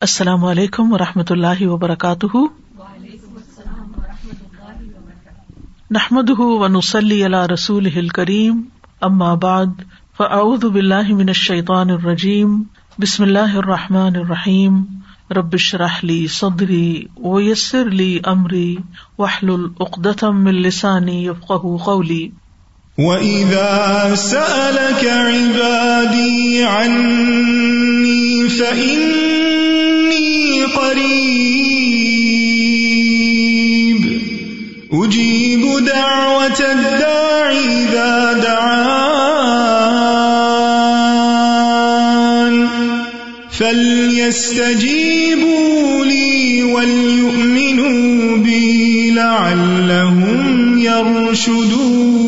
السلام علیکم و رحمۃ اللہ وبرکاتہ۔ نحمد ونسلی علی رسول کریم ام آباد فعد باللہ من الشیطان الرجیم، بسم اللہ الرحمٰن الرحیم۔ ربش رحلی صدری ویسر علی عمری وحل العقدم السانی یفق قولی۔ وَإِذَا سَأَلَكَ عِبَادِي عَنِّي فَإِنِّي قَرِيبٌ. أُجِيبُ دَعْوَةَ الدَّاعِ إِذَا دَعَانِ. فَلْيَسْتَجِيبُوا لِي وَلْيُؤْمِنُوا بِي لَعَلَّهُمْ يَرْشُدُونَ.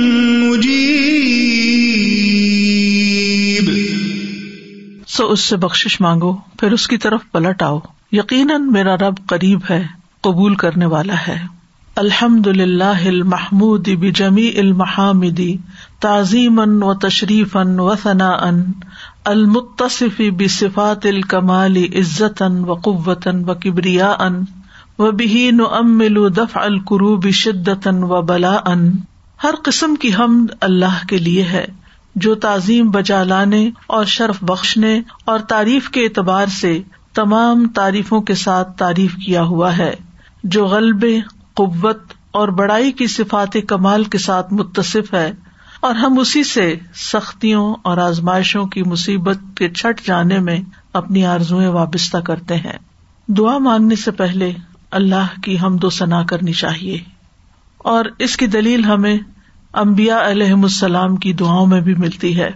سو اس سے بخش مانگو، پھر اس کی طرف پلٹ آؤ۔ یقیناً میرا رب قریب ہے، قبول کرنے والا ہے۔ الحمد للہ المحمود بجمی المحامدی تعظیم و تشریف ان و ثنا ان المتصف بصفات الکمال عزت ان و قوتن و کبریا ان و بہین امل دف القروب شدت و بلا ان ہر قسم کی حمد اللہ کے لیے ہے۔ جو تعظیم بجا لانے اور شرف بخشنے اور تعریف کے اعتبار سے تمام تعریفوں کے ساتھ تعریف کیا ہوا ہے، جو غلب قوت اور بڑائی کی صفات کمال کے ساتھ متصف ہے اور ہم اسی سے سختیوں اور آزمائشوں کی مصیبت کے چھٹ جانے میں اپنی آرزویں وابستہ کرتے ہیں۔ دعا مانگنے سے پہلے اللہ کی ہم دو ثنا کرنی چاہیے اور اس کی دلیل ہمیں امبیا علیہ السلام کی دعاؤں میں بھی ملتی ہے۔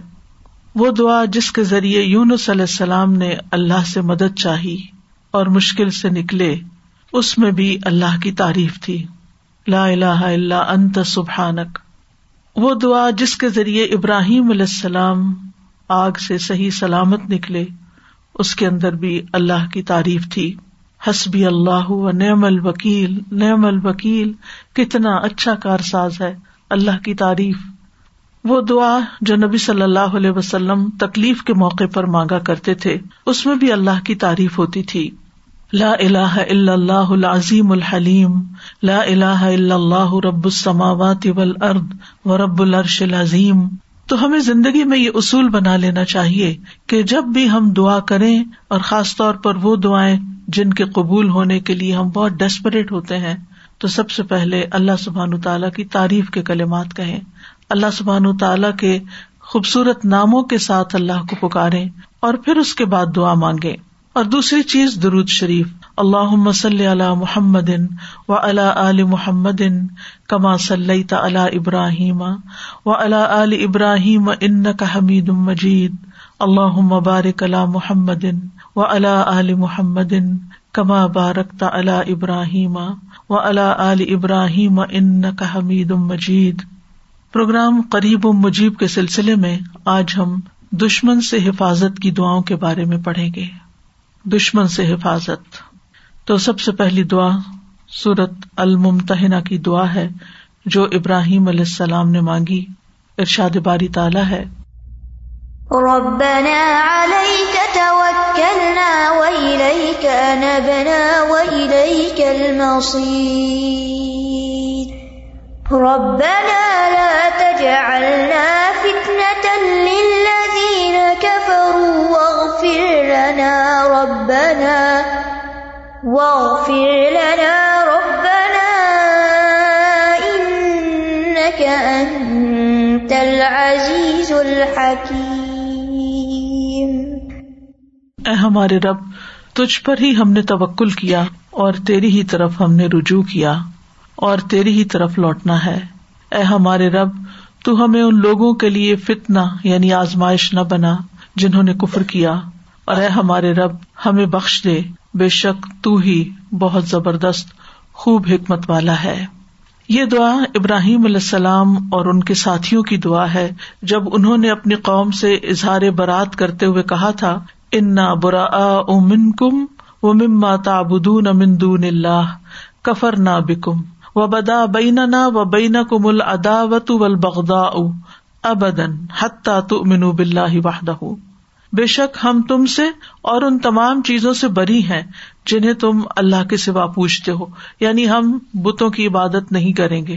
وہ دعا جس کے ذریعے یونس علیہ السلام نے اللہ سے مدد چاہی اور مشکل سے نکلے، اس میں بھی اللہ کی تعریف تھی۔ لا الہ الا انت سبحانک۔ وہ دعا جس کے ذریعے ابراہیم علیہ السلام آگ سے صحیح سلامت نکلے، اس کے اندر بھی اللہ کی تعریف تھی۔ حسبی اللہ و نعم الوکیل نعم الوکیل، کتنا اچھا کار ساز ہے۔ اللہ کی تعریف، وہ دعا جو نبی صلی اللہ علیہ وسلم تکلیف کے موقع پر مانگا کرتے تھے، اس میں بھی اللہ کی تعریف ہوتی تھی۔ لا الہ الا اللہ العظیم الحلیم، لا الہ الا اللہ رب السماوات والارض و رب العرش العظیم۔ تو ہمیں زندگی میں یہ اصول بنا لینا چاہیے کہ جب بھی ہم دعا کریں، اور خاص طور پر وہ دعائیں جن کے قبول ہونے کے لیے ہم بہت ڈیسپریٹ ہوتے ہیں تو سب سے پہلے اللہ سبحان تعالیٰ کی تعریف کے کلمات کہیں۔ اللہ سبحان تعالیٰ کے خوبصورت ناموں کے ساتھ اللہ کو پکارے اور پھر اس کے بعد دعا مانگے اور دوسری چیز، درود شریف۔ اللہ مسل علی محمد و علا علی محمد کما صلی علی ابراہیم و علا علی ابراہیم ان کا حمید مجید۔ اللہ مبارک اللہ محمد و علا علی محمد کما بارک علی ابراہیم و علی ابراہیم ان کا حمید مجید پروگرام قریب و مجیب کے سلسلے میں آج ہم دشمن سے حفاظت کی دعاؤں کے بارے میں پڑھیں گے۔ دشمن سے حفاظت۔ تو سب سے پہلی دعا سورت المتحنا کی دعا ہے جو ابراہیم علیہ السلام نے مانگی۔ ارشاد باری تعالیٰ ہے۔ ربنا عليك توكلنا وإليك نبنا وإليك المصير. ربنا لا تجعلنا فتنة للذين كفروا واغفر لنا ربنا، واغفر لنا ربنا إنك أنت العزيز الحكيم. اے ہمارے رب، تجھ پر ہی ہم نے توکل کیا اور تیری ہی طرف ہم نے رجوع کیا اور تیری ہی طرف لوٹنا ہے۔ اے ہمارے رب، تو ہمیں ان لوگوں کے لیے فتنا یعنی آزمائش نہ بنا جنہوں نے کفر کیا۔ اور اے ہمارے رب، ہمیں بخش دے، بے شک تو ہی بہت زبردست، خوب حکمت والا ہے۔ یہ دعا ابراہیم علیہ السلام اور ان کے ساتھیوں کی دعا ہے۔ جب انہوں نے اپنی قوم سے اظہار برات کرتے ہوئے کہا تھا انا برا من کم و مما تابدون امندون اللہ کفر نہ بکم و بدا بین نہ و بین کم العداوت والبغضاء ابدن حتیٰ تؤمنوا باللہ وحدہ بے شک ہم تم سے اور ان تمام چیزوں سے بری ہیں جنہیں تم اللہ کے سوا پوچھتے ہو یعنی ہم بتوں کی عبادت نہیں کریں گے۔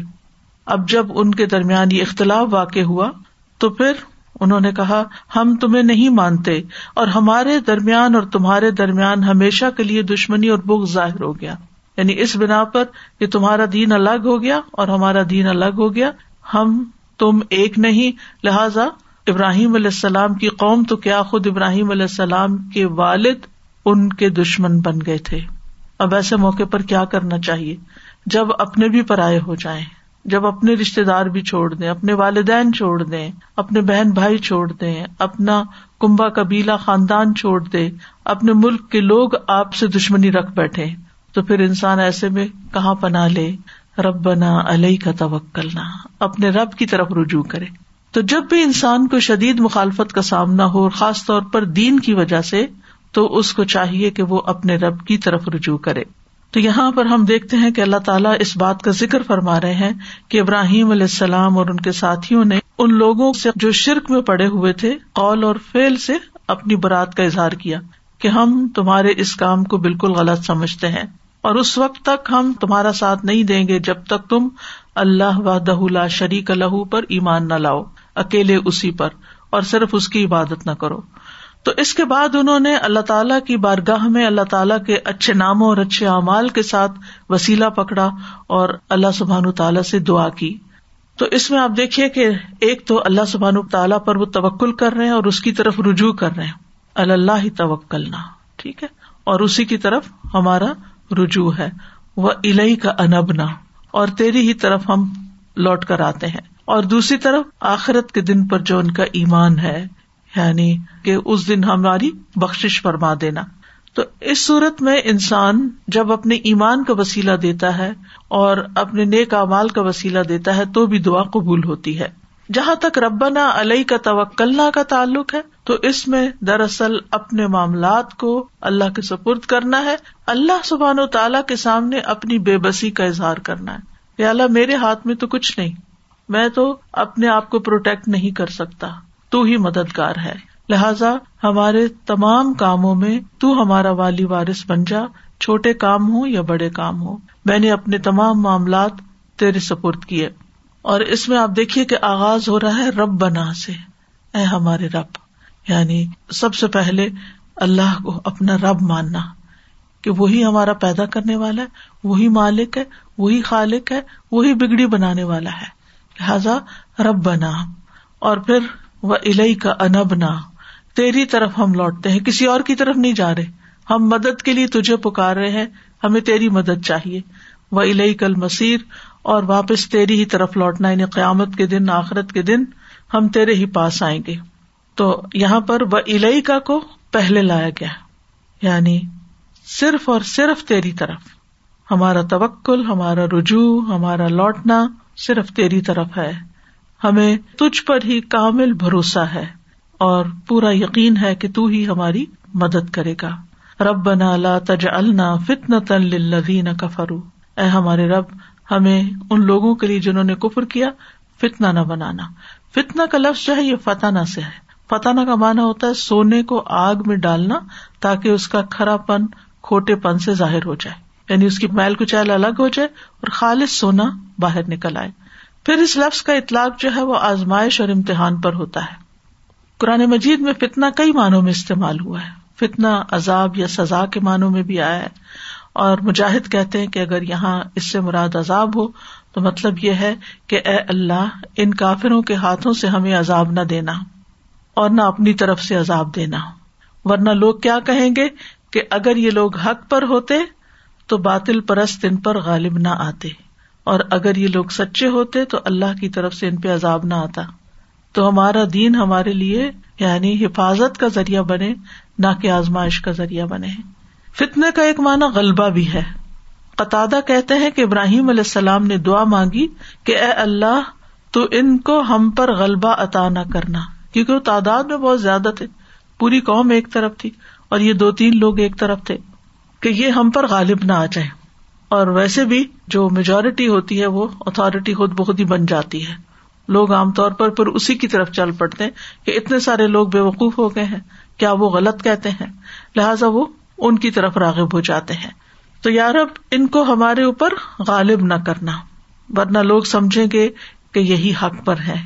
اب جب ان کے درمیان یہ اختلاف واقع ہوا تو پھر انہوں نے کہا، ہم تمہیں نہیں مانتے، اور ہمارے درمیان اور تمہارے درمیان ہمیشہ کے لیے دشمنی اور بغ ظاہر ہو گیا۔ یعنی اس بنا پر یہ تمہارا دین الگ ہو گیا اور ہمارا دین الگ ہو گیا۔ ہم، تم ایک نہیں، لہذا ابراہیم علیہ السلام کی قوم تو کیا خود ابراہیم علیہ السلام کے والد ان کے دشمن بن گئے تھے۔ اب ایسے موقع پر کیا کرنا چاہیے؟ جب اپنے بھی پرائے ہو جائیں۔ جب اپنے رشتے دار بھی چھوڑ دیں، اپنے والدین چھوڑ دیں، اپنے بہن بھائی چھوڑ دیں، اپنا کمبا قبیلہ خاندان چھوڑ دے اپنے ملک کے لوگ آپ سے دشمنی رکھ بیٹھے، تو پھر انسان ایسے میں کہاں پنا لے؟ رب بنا علیہ کا توکلنا، اپنے رب کی طرف رجوع کرے۔ تو جب بھی انسان کو شدید مخالفت کا سامنا ہو، اور خاص طور پر دین کی وجہ سے، تو اس کو چاہیے کہ وہ اپنے رب کی طرف رجوع کرے۔ تو یہاں پر ہم دیکھتے ہیں کہ اللہ تعالیٰ اس بات کا ذکر فرما رہے ہیں کہ ابراہیم علیہ السلام اور ان کے ساتھیوں نے ان لوگوں سے جو شرک میں پڑے ہوئے تھے، قول اور فیل سے اپنی برات کا اظہار کیا کہ ہم تمہارے اس کام کو بالکل غلط سمجھتے ہیں اور اس وقت تک ہم تمہارا ساتھ نہیں دیں گے جب تک تم اللہ و شریک لہو پر ایمان نہ لاؤ، اکیلے اسی پر اور صرف اس کی عبادت نہ کرو۔ تو اس کے بعد انہوں نے اللہ تعالیٰ کی بارگاہ میں اللہ تعالیٰ کے اچھے ناموں اور اچھے اعمال کے ساتھ وسیلہ پکڑا اور اللہ سبحان تعالیٰ سے دعا کی۔ تو اس میں آپ دیکھیے کہ ایک تو اللہ سبحان تعالیٰ پر وہ توکل کر رہے ہیں اور اس کی طرف رجوع کر رہے ہیں۔ اللہ ہی توکلنا، ٹھیک ہے؟ اور اسی کی طرف ہمارا رجوع ہے۔ وہ الہی کا انبنا، اور تیری ہی طرف ہم لوٹ کر آتے ہیں۔ اور دوسری طرف آخرت کے دن پر جو ان کا ایمان ہے یعنی کہ اس دن ہماری بخش فرما دینا۔ تو اس صورت میں انسان جب اپنے ایمان کا وسیلہ دیتا ہے اور اپنے نیک امال کا وسیلہ دیتا ہے تو بھی دعا قبول ہوتی ہے۔ جہاں تک ربنا علیہ کا توکلنا کا تعلق ہے، تو اس میں دراصل اپنے معاملات کو اللہ کے سپرد کرنا ہے۔ اللہ سبحان و تعالیٰ کے سامنے اپنی بے بسی کا اظہار کرنا ہے۔ یا اللہ، میرے ہاتھ میں تو کچھ نہیں، میں تو اپنے آپ کو پروٹیکٹ نہیں کر سکتا۔ تو ہی مددگار ہے۔ لہذا ہمارے تمام کاموں میں تو ہمارا والی وارث بن جا، چھوٹے کام ہو یا بڑے کام ہو میں نے اپنے تمام معاملات تیرے سپرد کیے۔ اور اس میں آپ دیکھیے کہ آغاز ہو رہا ہے رب بنا سے۔ اے ہمارے رب یعنی سب سے پہلے اللہ کو اپنا رب ماننا کہ وہی ہمارا پیدا کرنے والا ہے، وہی مالک ہے، وہی خالق ہے، وہی بگڑی بنانے والا ہے۔ لہذا رب بنا اور پھر وہ الہی کا انبنا تیری طرف ہم لوٹتے ہیں، کسی اور کی طرف نہیں جا رہے۔ ہم مدد کے لیے تجھے پکار رہے ہیں، ہمیں تیری مدد چاہیے۔ وہ الہی کل مسیر اور واپس تیری ہی طرف لوٹنا یعنی قیامت کے دن، آخرت کے دن، ہم تیرے ہی پاس آئیں گے۔ تو یہاں پر وہ الہی کا کو پہلے لایا گیا یعنی صرف اور صرف تیری طرف۔ ہمارا توکل، ہمارا رجوع، ہمارا لوٹنا صرف تیری طرف ہے۔ ہمیں تجھ پر ہی کامل بھروسہ ہے اور پورا یقین ہے کہ تو ہی ہماری مدد کرے گا۔ رب بنا لا تج النا فتن تن کفرو اے ہمارے رب، ہمیں ان لوگوں کے لیے جنہوں نے کفر کیا فتنا نہ بنانا۔ فتنا کا لفظ جو ہے، یہ فتح سے ہے۔ فتح کا مانا ہوتا ہے سونے کو آگ میں ڈالنا تاکہ اس کا کھرا پن کھوٹے پن سے ظاہر ہو جائے۔ یعنی اس کی میل کچیل الگ ہو جائے اور خالص سونا باہر نکل آئے۔ پھر اس لفظ کا اطلاق جو ہے وہ آزمائش اور امتحان پر ہوتا ہے۔ قرآن مجید میں فتنا کئی معنوں میں استعمال ہوا ہے۔ فتنا عذاب یا سزا کے معنوں میں بھی آیا ہے۔ اور مجاہد کہتے ہیں کہ اگر یہاں اس سے مراد عذاب ہو تو مطلب یہ ہے کہ اے اللہ، ان کافروں کے ہاتھوں سے ہمیں عذاب نہ دینا اور نہ اپنی طرف سے عذاب دینا۔ ورنہ لوگ کیا کہیں گے کہ اگر یہ لوگ حق پر ہوتے تو باطل پرست ان پر غالب نہ آتے۔ اور اگر یہ لوگ سچے ہوتے تو اللہ کی طرف سے ان پہ عذاب نہ آتا۔ تو ہمارا دین ہمارے لیے یعنی حفاظت کا ذریعہ بنے، نہ کہ آزمائش کا ذریعہ بنے۔ فتنے کا ایک معنی غلبہ بھی ہے۔ قطع کہتے ہیں کہ ابراہیم علیہ السلام نے دعا مانگی کہ اے اللہ، تو ان کو ہم پر غلبہ عطا نہ کرنا۔ کیونکہ وہ تعداد میں بہت زیادہ تھے۔ پوری قوم ایک طرف تھی اور یہ دو تین لوگ ایک طرف تھے کہ یہ ہم پر غالب نہ آ جائے اور ویسے بھی جو میجورٹی ہوتی ہے وہ اتارٹی خود بخود ہی بن جاتی ہے۔ لوگ عام طور پر پھر اسی کی طرف چل پڑتے ہیں کہ اتنے سارے لوگ بے وقوف ہو گئے ہیں۔ کیا وہ غلط کہتے ہیں؟ لہٰذا وہ ان کی طرف راغب ہو جاتے ہیں۔ تو یار اب ان کو ہمارے اوپر غالب نہ کرنا، ورنہ لوگ سمجھیں گے کہ یہی حق پر ہے۔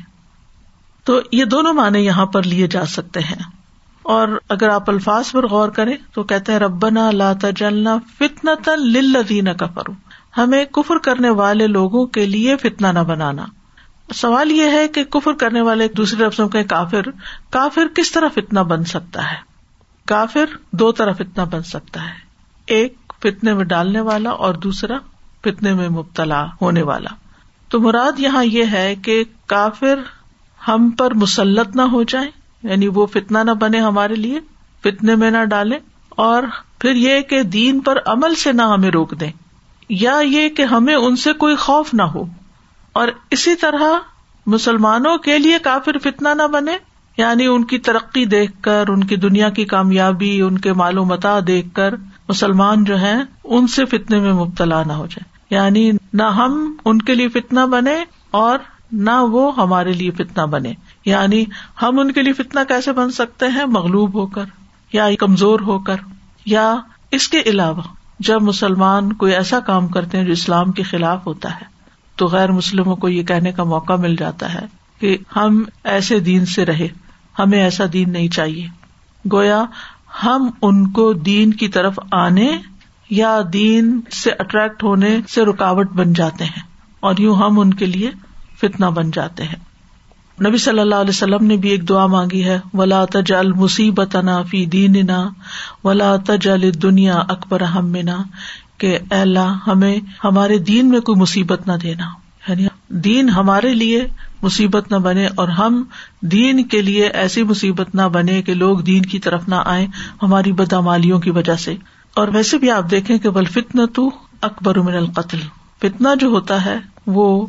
تو یہ دونوں معنی یہاں پر لیے جا سکتے ہیں۔ اور اگر آپ الفاظ پر غور کریں تو کہتے ہیں، ربنا لا تجلنا فتنا تن کا فرو ہمیں کفر کرنے والے لوگوں کے لیے فتنا نہ بنانا۔ سوال یہ ہے کہ کفر کرنے والے دوسرے رفظوں کے کافر کافر کس طرح فتنا بن سکتا ہے؟ کافر دو طرح فتنا بن سکتا ہے۔ ایک فتنے میں ڈالنے والا اور دوسرا فتنے میں مبتلا ہونے والا۔ تو مراد یہاں یہ ہے کہ کافر ہم پر مسلط نہ ہو جائے یعنی وہ فتنا نہ بنے ہمارے لیے، فتنے میں نہ ڈالے اور پھر یہ کہ دین پر عمل سے نہ ہمیں روک دیں، یا یہ کہ ہمیں ان سے کوئی خوف نہ ہو۔ اور اسی طرح مسلمانوں کے لیے کافر فتنا نہ بنے یعنی ان کی ترقی دیکھ کر، ان کی دنیا کی کامیابی، ان کے معلومات دیکھ کر مسلمان جو ہیں، ان سے فتنے میں مبتلا نہ ہو جائے یعنی نہ ہم ان کے لیے فتنا بنے، اور نہ وہ ہمارے لیے فتنا بنے۔ یعنی ہم ان کے لیے فتنا کیسے بن سکتے ہیں؟ مغلوب ہو کر، یا کمزور ہو کر، یا اس کے علاوہ جب مسلمان کوئی ایسا کام کرتے ہیں جو اسلام کے خلاف ہوتا ہے، تو غیر مسلموں کو یہ کہنے کا موقع مل جاتا ہے کہ ہم ایسے دین سے رہے، ہمیں ایسا دین نہیں چاہیے۔ گویا ہم ان کو دین کی طرف آنے یا دین سے اٹریکٹ ہونے سے رکاوٹ بن جاتے ہیں اور یوں ہم ان کے لیے فتنا بن جاتے ہیں۔ نبی صلی اللہ علیہ وسلم نے بھی ایک دعا مانگی ہے، ولا تج المصیبت نا فی دین نا ولا تج دنیا اکبر ہم کہ اللہ، ہمیں ہمارے دین میں کوئی مصیبت نہ دینا۔ یعنی دین ہمارے لیے مصیبت نہ بنے اور ہم دین کے لیے ایسی مصیبت نہ بنے کہ لوگ دین کی طرف نہ آئے ہماری بدامالیوں کی وجہ سے۔ اور ویسے بھی آپ دیکھیں کہ بل فتن تو اکبر من القتل۔ فتنا جو ہوتا ہے، وہ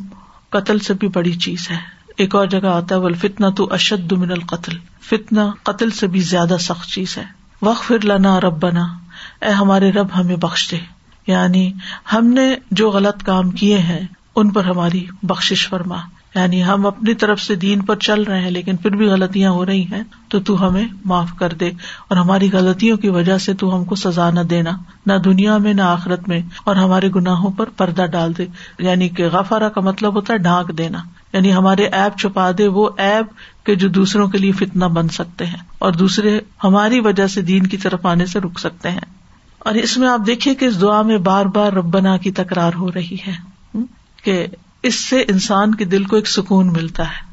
قتل سے بھی بڑی چیز ہے۔ ایک اور جگہ آتا ہے بل فتنا تو اشد من القتل۔ فتنا قتل سے بھی زیادہ سخت چیز ہے۔ وقف لنا رب بنا اے ہمارے رب، ہمیں بخش دے۔ یعنی ہم نے جو غلط کام کیے ہیں، ان پر ہماری بخش فرما۔ یعنی ہم اپنی طرف سے دین پر چل رہے ہیں، لیکن پھر بھی غلطیاں ہو رہی ہیں، تو تو ہمیں معاف کر دے۔ اور ہماری غلطیوں کی وجہ سے تو ہم کو سزا نہ دینا، نہ دنیا میں، نہ آخرت میں، اور ہمارے گناہوں پر پردہ ڈال دے۔ یعنی کہ غفارا کا مطلب ہوتا ہے ڈھانک دینا۔ یعنی ہمارے ایپ چھپا دے، وہ ایپ کے جو دوسروں کے لیے فتنا بن سکتے ہیں، اور دوسرے ہماری وجہ سے دین کی طرف آنے سے رک سکتے ہیں۔ اور اس میں آپ دیکھیے کہ اس دعا میں بار بار ربنا کی تکرار ہو رہی ہے کہ اس سے انسان کے دل کو ایک سکون ملتا ہے۔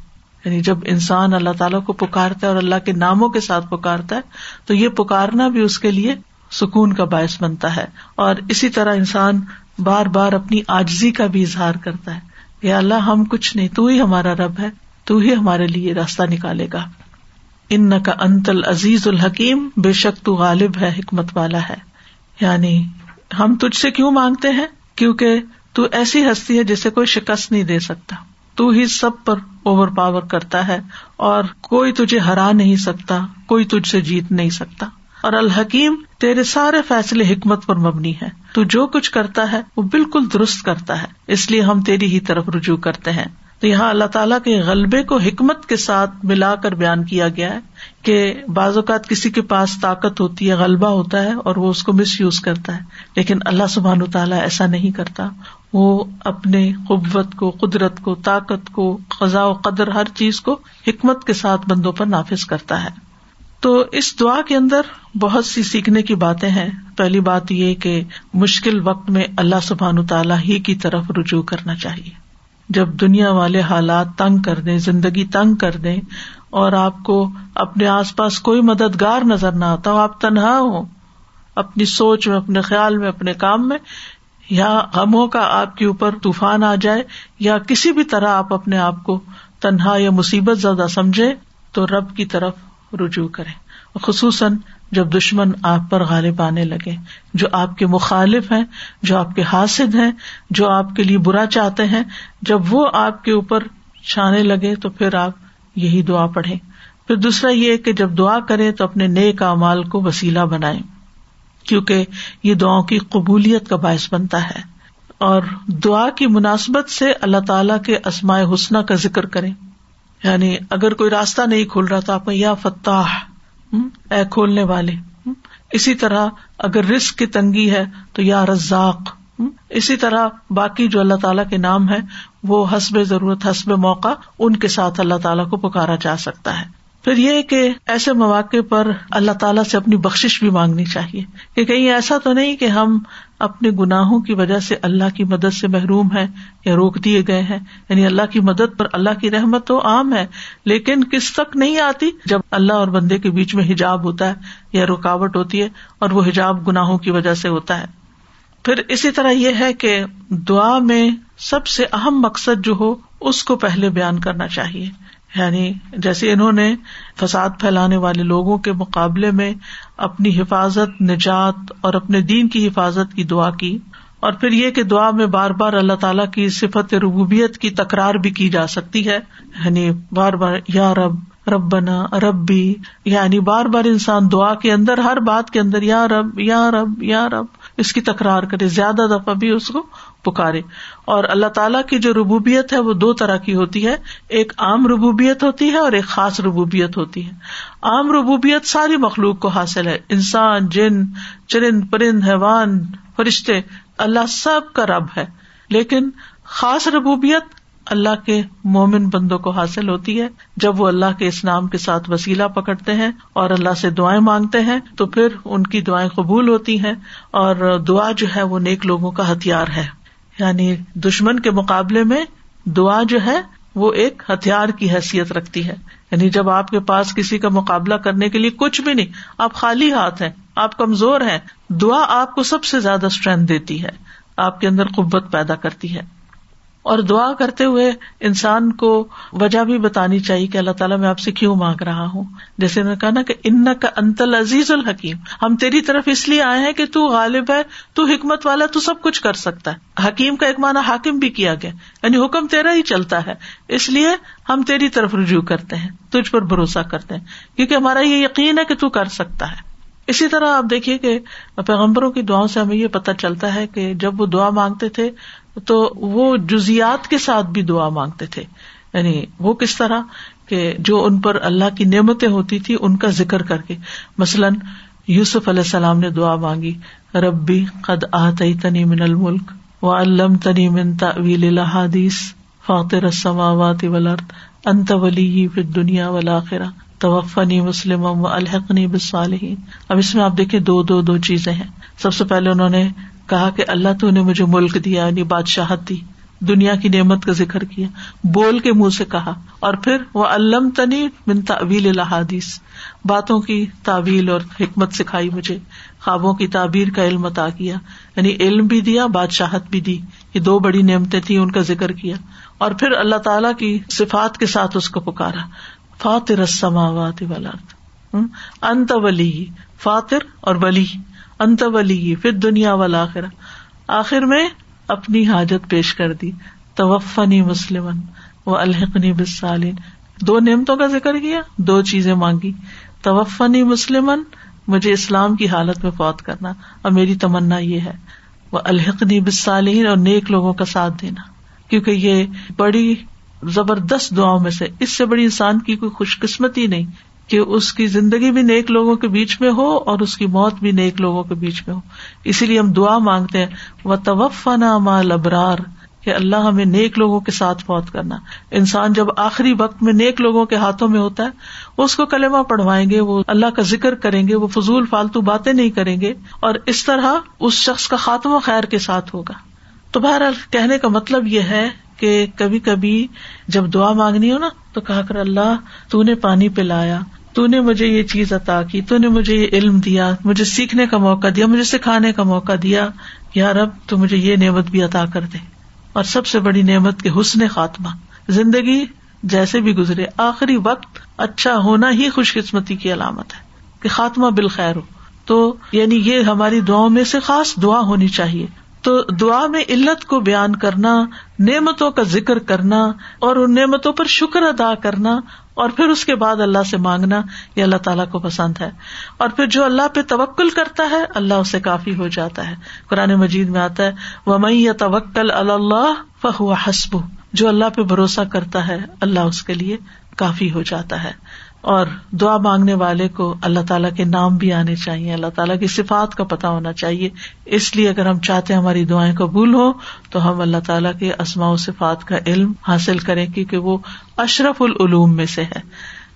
یعنی جب انسان اللہ تعالیٰ کو پکارتا ہے اور اللہ کے ناموں کے ساتھ پکارتا ہے، تو یہ پکارنا بھی اس کے لیے سکون کا باعث بنتا ہے۔ اور اسی طرح انسان بار بار اپنی آجزی کا بھی اظہار کرتا ہے۔ یا اللہ، ہم کچھ نہیں، تو ہی ہمارا رب ہے، تو ہی ہمارے لیے راستہ نکالے گا۔ ان کا انتل عزیز الحکیم، بے شک تو غالب ہے، حکمت والا ہے۔ یعنی ہم تجھ سے کیوں مانگتے ہیں؟ کیونکہ تو ایسی ہستی ہے جسے کوئی شکست نہیں دے سکتا۔ تو ہی سب پر اوور پاور کرتا ہے اور کوئی تجھے ہرا نہیں سکتا، کوئی تجھ سے جیت نہیں سکتا۔ اور الحکیم تیرے سارے فیصلے حکمت پر مبنی ہے تو جو کچھ کرتا ہے وہ بالکل درست کرتا ہے۔ اس لیے ہم تیری ہی طرف رجوع کرتے ہیں۔ تو یہاں اللہ تعالیٰ کے غلبے کو حکمت کے ساتھ ملا کر بیان کیا گیا ہے کہ بعض اوقات کسی کے پاس طاقت ہوتی ہے، غلبہ ہوتا ہے اور وہ اس کو مس یوز کرتا ہے۔ لیکن اللہ سبحان تعالیٰ ایسا نہیں کرتا۔ وہ اپنے قوت کو، قدرت کو، طاقت کو خزا و قدر ہر چیز کو حکمت کے ساتھ بندوں پر نافذ کرتا ہے۔ تو اس دعا کے اندر بہت سی سیکھنے کی باتیں ہیں۔ پہلی بات یہ کہ مشکل وقت میں اللہ سبحان تعالیٰ ہی کی طرف رجوع کرنا چاہیے۔ جب دنیا والے حالات تنگ کر دیں، زندگی تنگ کر دیں اور آپ کو اپنے آس پاس کوئی مددگار نظر نہ آتا ہو آپ تنہا ہو اپنی سوچ میں، اپنے خیال میں، اپنے کام میں یا غموں کا آپ کے اوپر طوفان آ جائے یا کسی بھی طرح آپ اپنے آپ کو تنہا یا مصیبت زیادہ سمجھے، تو رب کی طرف رجوع کرے خصوصاً جب دشمن آپ پر غالب آنے لگے، جو آپ کے مخالف ہیں، جو آپ کے حاصد ہیں، جو آپ کے لیے برا چاہتے ہیں، جب وہ آپ کے اوپر چھانے لگے، تو پھر آپ یہی دعا پڑھے پھر دوسرا یہ کہ جب دعا کرے تو اپنے نیک اعمال کو وسیلہ بنائے کیونکہ یہ دعاؤں کی قبولیت کا باعث بنتا ہے۔ اور دعا کی مناسبت سے اللہ تعالی کے اسماء حسنہ کا ذکر کرے یعنی اگر کوئی راستہ نہیں کھول رہا تو آپ یا فتح اے کھولنے والے اسی طرح اگر رسک کی تنگی ہے تو یا رزاق اسی طرح باقی جو اللہ تعالیٰ کے نام ہے وہ حسب ضرورت، حسب موقع، ان کے ساتھ اللہ تعالیٰ کو پکارا جا سکتا ہے۔ پھر یہ کہ ایسے مواقع پر اللہ تعالیٰ سے اپنی بخش بھی مانگنی چاہیے کہ کہیں ایسا تو نہیں کہ ہم اپنے گناہوں کی وجہ سے اللہ کی مدد سے محروم ہے یا روک دیے گئے ہیں یعنی اللہ کی مدد پر اللہ کی رحمت تو عام ہے، لیکن کس تک نہیں آتی جب اللہ اور بندے کے بیچ میں حجاب ہوتا ہے یا رکاوٹ ہوتی ہے اور وہ حجاب گناہوں کی وجہ سے ہوتا ہے۔ پھر اسی طرح یہ ہے کہ دعا میں سب سے اہم مقصد جو ہو، اس کو پہلے بیان کرنا چاہیے۔ یعنی جیسے انہوں نے فساد پھیلانے والے لوگوں کے مقابلے میں اپنی حفاظت، نجات اور اپنے دین کی حفاظت کی دعا کی، اور پھر یہ کہ دعا میں بار بار اللہ تعالیٰ کی صفت ربوبیت کی تکرار بھی کی جا سکتی ہے۔ یعنی بار بار یا رب، ربنا، ربی یعنی بار بار انسان دعا کے اندر، ہر بات کے اندر یا رب یا رب یا رب، اس کی تکرار کرے، زیادہ دفعہ بھی اس کو پکارے۔ اور اللہ تعالیٰ کی جو ربوبیت ہے وہ دو طرح کی ہوتی ہے۔ ایک عام ربوبیت ہوتی ہے اور ایک خاص ربوبیت ہوتی ہے۔ عام ربوبیت ساری مخلوق کو حاصل ہے۔ انسان، جن، چرند، پرند، حیوان، فرشتے، اللہ سب کا رب ہے۔ لیکن خاص ربوبیت اللہ کے مومن بندوں کو حاصل ہوتی ہے۔ جب وہ اللہ کے اسلام کے ساتھ وسیلہ پکڑتے ہیں اور اللہ سے دعائیں مانگتے ہیں، تو پھر ان کی دعائیں قبول ہوتی ہیں۔ اور دعا جو ہے وہ نیک لوگوں کا ہتھیار ہے۔ یعنی دشمن کے مقابلے میں دعا جو ہے وہ ایک ہتھیار کی حیثیت رکھتی ہے۔ یعنی جب آپ کے پاس کسی کا مقابلہ کرنے کے لیے کچھ بھی نہیں، آپ خالی ہاتھ ہیں، آپ کمزور ہیں، دعا آپ کو سب سے زیادہ اسٹرینتھ دیتی ہے، آپ کے اندر قبت پیدا کرتی ہے۔ اور دعا کرتے ہوئے انسان کو وجہ بھی بتانی چاہیے کہ اللہ تعالیٰ میں آپ سے کیوں مانگ رہا ہوں۔ جیسے میں کہا نا کہ ان کا انتل عزیز الحکیم، ہم تیری طرف اس لیے آئے ہیں کہ تو غالب ہے، تو حکمت والا تو سب کچھ کر سکتا ہے۔ حکیم کا ایک معنی حاکم بھی کیا گیا یعنی حکم تیرا ہی چلتا ہے، اس لیے ہم تیری طرف رجوع کرتے ہیں، تجھ پر بھروسہ کرتے ہیں، کیونکہ ہمارا یہ یقین ہے کہ تو کر سکتا ہے۔ اسی طرح آپ دیکھیے کہ پیغمبروں کی دعاؤں سے ہمیں یہ پتا چلتا ہے کہ جب وہ دعا مانگتے تھے تو وہ جزیات کے ساتھ بھی دعا مانگتے تھے۔ یعنی وہ کس طرح کہ جو ان پر اللہ کی نعمتیں ہوتی تھی، ان کا ذکر کر کے۔ مثلاً یوسف علیہ السلام نے دعا مانگی، ربی قد آتی تنی من الملک و علم تنی من تعویل الحادیث فاطر السماوات والارض، انت ولی فی الدنیا والآخرہ، توفنی مسلم و الحقنی بالصالحین۔ اب اس میں آپ دیکھیں دو دو دو چیزیں ہیں۔ سب سے پہلے انہوں نے کہا کہ اللہ تو نے مجھے ملک دیا یعنی بادشاہت دی، دنیا کی نعمت کا ذکر کیا۔ بول کے منہ سے کہا۔ اور پھر وہ علم تنی بن تعویل الحادیث باتوں کی تعویل اور حکمت سکھائی مجھے۔ خوابوں کی تعبیر کا علم عطا کیا۔ یعنی علم بھی دیا، بادشاہت بھی دی یہ دو بڑی نعمتیں تھیں، ان کا ذکر کیا۔ اور پھر اللہ تعالی کی صفات کے ساتھ اس کو پکارا۔ فاتر السماوات والارض۔ انت ولی فاتر اور ولی انت ولی پھر دنیا والا آخر آخر میں اپنی حاجت پیش کر دی۔ توفنی مسلم و الحقنی بسالین دو نعمتوں کا ذکر کیا، دو چیزیں مانگی۔ توفنی مسلم مجھے اسلام کی حالت میں فوت کرنا۔ اور میری تمنا یہ ہے وہ الحقنی بسالین اور نیک لوگوں کا ساتھ دینا۔ کیونکہ یہ بڑی زبردست دعاؤں میں سے، اس سے بڑی انسان کی کوئی خوش قسمتی نہیں۔ کہ اس کی زندگی بھی نیک لوگوں کے بیچ میں ہو اور اس کی موت بھی نیک لوگوں کے بیچ میں ہو۔ اسی لیے ہم دعا مانگتے ہیں وہ توفنا مال ابرار کہ اللہ ہمیں نیک لوگوں کے ساتھ فوت کرنا۔ انسان جب آخری وقت میں نیک لوگوں کے ہاتھوں میں ہوتا ہے اس کو کلمہ پڑھوائیں گے، وہ اللہ کا ذکر کریں گے، وہ فضول فالتو باتیں نہیں کریں گے، اور اس طرح اس شخص کا خاتمہ خیر کے ساتھ ہوگا۔ تو بہرحال کہنے کا مطلب یہ ہے کہ کبھی کبھی جب دعا مانگنی ہو نا، تو کہا کر اللہ، تو نے پانی پلایا۔ تو نے مجھے یہ چیز عطا کی، تو نے مجھے یہ علم دیا، مجھے سیکھنے کا موقع دیا، مجھے سکھانے کا موقع دیا۔ یا رب، تو مجھے یہ نعمت بھی عطا کر دے۔ اور سب سے بڑی نعمت کے حسن خاتمہ۔ زندگی جیسے بھی گزرے، آخری وقت اچھا ہونا ہی خوش قسمتی کی علامت ہے کہ خاتمہ بالخیر ہو۔ تو یعنی یہ ہماری دعاؤں میں سے خاص دعا ہونی چاہیے۔ تو دعا میں علت کو بیان کرنا، نعمتوں کا ذکر کرنا اور ان نعمتوں پر شکر ادا کرنا اور پھر اس کے بعد اللہ سے مانگنا یہ اللہ تعالیٰ کو پسند ہے۔ اور پھر جو اللہ پہ توکل کرتا ہے، اللہ اسے کافی ہو جاتا ہے۔ قرآن مجید میں آتا ہے وہ میں یا توکل اللہ فہو حسب جو اللہ پہ بھروسہ کرتا ہے، اللہ اس کے لیے کافی ہو جاتا ہے۔ اور دعا مانگنے والے کو اللہ تعالیٰ کے نام بھی آنے چاہیے، اللہ تعالیٰ کی صفات کا پتا ہونا چاہیے۔ اس لیے اگر ہم چاہتے ہیں ہماری دعائیں قبول ہو تو ہم اللہ تعالیٰ کے اسماء و صفات کا علم حاصل کریں، کیونکہ وہ اشرف العلوم میں سے ہے۔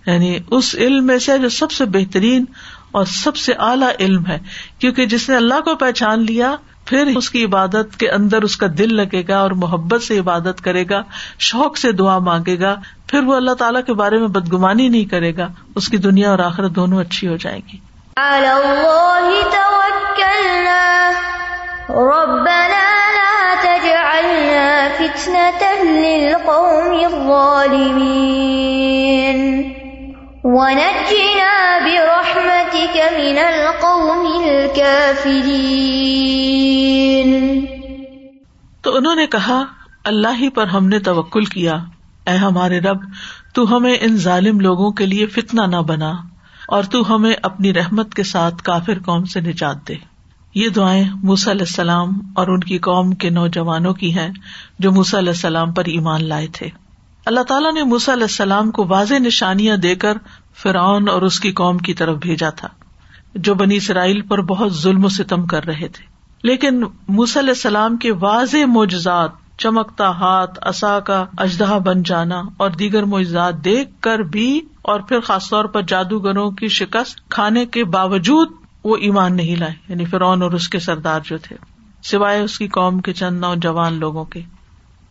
یعنی اس علم میں سے جو سب سے بہترین اور سب سے اعلیٰ علم ہے۔ کیونکہ جس نے اللہ کو پہچان لیا، پھر اس کی عبادت کے اندر اس کا دل لگے گا اور محبت سے عبادت کرے گا، شوق سے دعا مانگے گا۔ پھر وہ اللہ تعالیٰ کے بارے میں بدگمانی نہیں کرے گا اس کی دنیا اور آخرت دونوں اچھی ہو جائے گی۔ من القوم الكافرين۔ تو انہوں نے کہا اللہ ہی پر ہم نے توکل کیا۔ اے ہمارے رب، تو ہمیں ان ظالم لوگوں کے لیے فتنا نہ بنا، اور تو ہمیں اپنی رحمت کے ساتھ کافر قوم سے نجات دے۔ یہ دعائیں موسی علیہ السلام اور ان کی قوم کے نوجوانوں کی ہیں جو موسی علیہ السلام پر ایمان لائے تھے۔ اللہ تعالیٰ نے موسی علیہ السلام کو واضح نشانیاں دے کر فرعون اور اس کی قوم کی طرف بھیجا تھا، جو بنی اسرائیل پر بہت ظلم و ستم کر رہے تھے۔ لیکن موسی علیہ السلام کے واضح معجزات چمکتا ہاتھ اصا کا اجدہ بن جانا اور دیگر معجزات دیکھ کر بھی اور پھر خاص طور پر جادوگروں کی شکست کھانے کے باوجود وہ ایمان نہیں لائے یعنی فرعون اور اس کے سردار جو تھے۔ سوائے اس کی قوم کے چند نوجوان لوگوں کے۔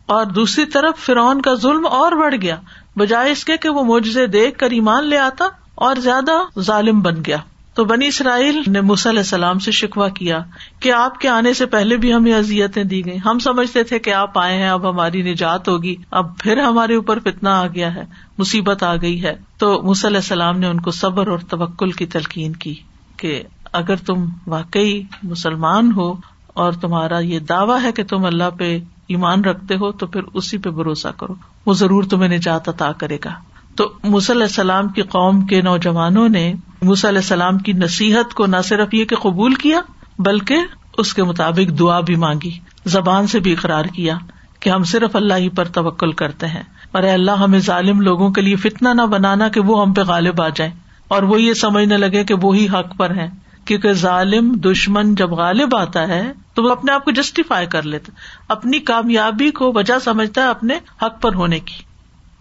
اور دوسری طرف فرعون کا ظلم اور بڑھ گیا، بجائے اس کے کہ وہ معجزے دیکھ کر ایمان لے آتا اور زیادہ ظالم بن گیا۔ تو بنی اسرائیل نے علیہ السلام سے شکوا کیا کہ آپ کے آنے سے پہلے بھی ہمیں اذیتیں دی گئی ہم سمجھتے تھے کہ آپ آئے ہیں، اب ہماری نجات ہوگی۔ اب پھر ہمارے اوپر فتنا آ گیا ہے، مصیبت آ گئی ہے۔ تو علیہ السلام نے ان کو صبر اور توکل کی تلقین کی کہ اگر تم واقعی مسلمان ہو اور تمہارا یہ دعویٰ ہے کہ تم اللہ پہ ایمان رکھتے ہو تو پھر اسی پہ بھروسہ کرو۔ وہ ضرور تمہیں نجات عطا کرے گا۔ تو علیہ السلام کی قوم کے نوجوانوں نے علیہ السلام کی نصیحت کو نہ صرف یہ کہ قبول کیا، بلکہ اس کے مطابق دعا بھی مانگی، زبان سے بھی اقرار کیا کہ ہم صرف اللہ ہی پر توکل کرتے ہیں۔ اور اللہ، ہمیں ظالم لوگوں کے لیے فتنا نہ بنانا کہ وہ ہم پہ غالب آ جائیں۔ اور وہ یہ سمجھنے لگے کہ وہی حق پر ہے کیونکہ ظالم دشمن جب غالب آتا ہے، تو وہ اپنے آپ کو جسٹیفائی کر لیتا اپنی کامیابی کو وجہ سمجھتا ہے اپنے حق پر ہونے کی۔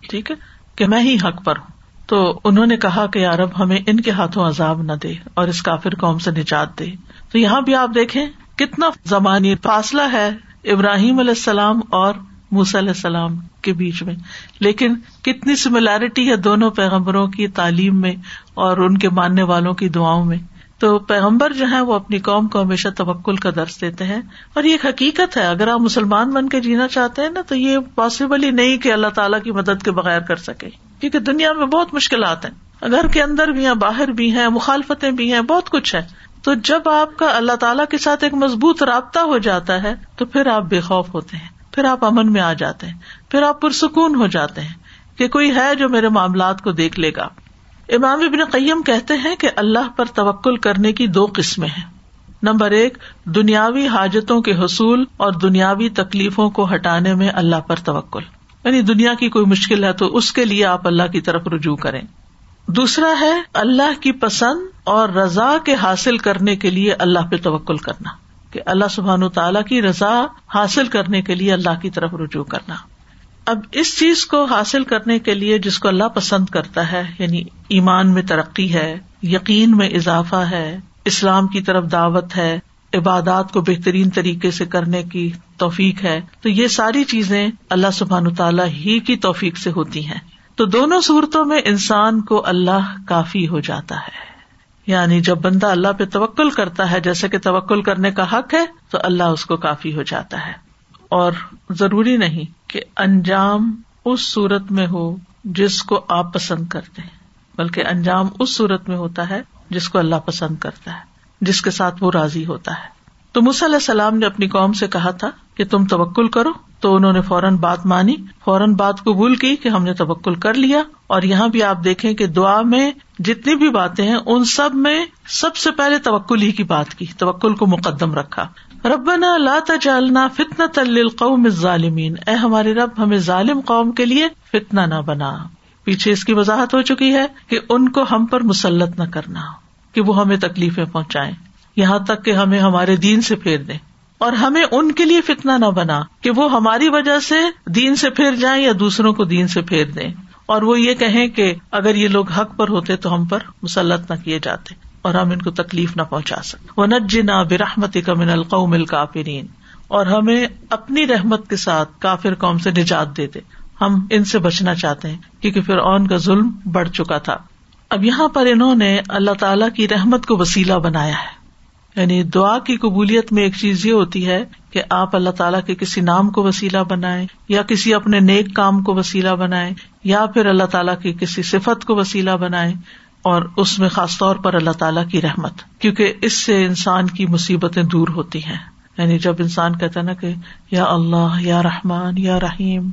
ٹھیک ہے؟ کہ میں ہی حق پر ہوں۔ تو انہوں نے کہا کہ یارب ہمیں ان کے ہاتھوں عذاب نہ دے اور اس کافر قوم سے نجات دے۔ تو یہاں بھی آپ دیکھیں کتنا زمانی فاصلہ ہے ابراہیم علیہ السلام اور موس علیہ السلام کے بیچ میں۔ لیکن کتنی سملیرٹی ہے دونوں پیغمبروں کی تعلیم میں اور ان کے ماننے والوں کی دعاؤں میں۔ تو پیغمبر جو ہے وہ اپنی قوم کو ہمیشہ توکل کا درس دیتے ہیں اور یہ ایک حقیقت ہے، اگر آپ مسلمان بن کے جینا چاہتے ہیں نا، تو یہ پاسبل ہی نہیں کہ اللہ تعالیٰ کی مدد کے بغیر کر سکے۔ کیونکہ دنیا میں بہت مشکلات ہیں۔ گھر کے اندر بھی ہیں، باہر بھی ہیں، مخالفتیں بھی ہیں، بہت کچھ ہے۔ تو جب آپ کا اللہ تعالیٰ کے ساتھ ایک مضبوط رابطہ ہو جاتا ہے، تو پھر آپ بے خوف ہوتے ہیں۔ پھر آپ امن میں آ جاتے ہیں۔ پھر آپ پرسکون ہو جاتے ہیں کہ کوئی ہے جو میرے معاملات کو دیکھ لے گا۔ امام ابن قیم کہتے ہیں کہ اللہ پر توکل کرنے کی دو قسمیں ہیں۔ نمبر ایک، دنیاوی حاجتوں کے حصول اور دنیاوی تکلیفوں کو ہٹانے میں اللہ پر توکل۔ یعنی دنیا کی کوئی مشکل ہے تو اس کے لیے آپ اللہ کی طرف رجوع کریں۔ دوسرا ہے، اللہ کی پسند اور رضا کے حاصل کرنے کے لیے اللہ پہ توکل کرنا۔ کہ اللہ سبحان تعالیٰ کی رضا حاصل کرنے کے لیے اللہ کی طرف رجوع کرنا۔ اب اس چیز کو حاصل کرنے کے لیے جس کو اللہ پسند کرتا ہے یعنی ایمان میں ترقی ہے، یقین میں اضافہ ہے، اسلام کی طرف دعوت ہے، عبادات کو بہترین طریقے سے کرنے کی توفیق ہے، تو یہ ساری چیزیں اللہ سبحان تعالیٰ ہی کی توفیق سے ہوتی ہیں۔ تو دونوں صورتوں میں انسان کو اللہ کافی ہو جاتا ہے۔ یعنی جب بندہ اللہ پہ توکل کرتا ہے، جیسے کہ توکل کرنے کا حق ہے، تو اللہ اس کو کافی ہو جاتا ہے۔ اور ضروری نہیں کہ انجام اس صورت میں ہو جس کو آپ پسند کرتے ہیں، بلکہ انجام اس صورت میں ہوتا ہے جس کو اللہ پسند کرتا ہے، جس کے ساتھ وہ راضی ہوتا ہے۔ تو علیہ السلام نے اپنی قوم سے کہا تھا کہ تم توکل کرو، تو انہوں نے فوراً بات مانی، فوراً بات قبول کی کہ ہم نے توکل کر لیا، اور یہاں بھی آپ دیکھیں کہ دعا میں جتنی بھی باتیں ہیں، ان سب میں سب سے پہلے توکل ہی کی بات کی، توکل کو مقدم رکھا۔ ربنا لا تجعلنا فتنة للقوم الظالمین۔ اے ہمارے رب، ہمیں ظالم قوم کے لیے فتنہ نہ بنا۔ پیچھے اس کی وضاحت ہو چکی ہے کہ ان کو ہم پر مسلط نہ کرنا، کہ وہ ہمیں تکلیفیں پہنچائے یہاں تک کہ ہمیں ہمارے دین سے پھیر دیں۔ اور ہمیں ان کے لیے فتنا نہ بنا کہ وہ ہماری وجہ سے دین سے پھیر جائیں یا دوسروں کو دین سے پھیر دیں۔ اور وہ یہ کہیں کہ اگر یہ لوگ حق پر ہوتے تو ہم پر مسلط نہ کیے جاتے۔ اور ہم ان کو تکلیف نہ پہنچا سکتے وہ نج برحمت کا من القوم الکافرین اور ہمیں اپنی رحمت کے ساتھ کافر قوم سے نجات دے دے۔ ہم ان سے بچنا چاہتے ہیں، کیونکہ پھر اون کا ظلم بڑھ چکا تھا۔ اب یہاں پر انہوں نے اللہ تعالی کی رحمت کو وسیلہ بنایا ہے۔ یعنی دعا کی قبولیت میں ایک چیز یہ ہوتی ہے کہ آپ اللہ تعالیٰ کے کسی نام کو وسیلہ بنائے یا کسی اپنے نیک کام کو وسیلہ بنائے یا پھر اللہ تعالیٰ کی کسی صفت کو وسیلہ بنائے اور اس میں خاص طور پر اللہ تعالیٰ کی رحمت، کیونکہ اس سے انسان کی مصیبتیں دور ہوتی ہیں۔ یعنی جب انسان کہتا نا کہ یا اللہ، یا رحمان، یا رحیم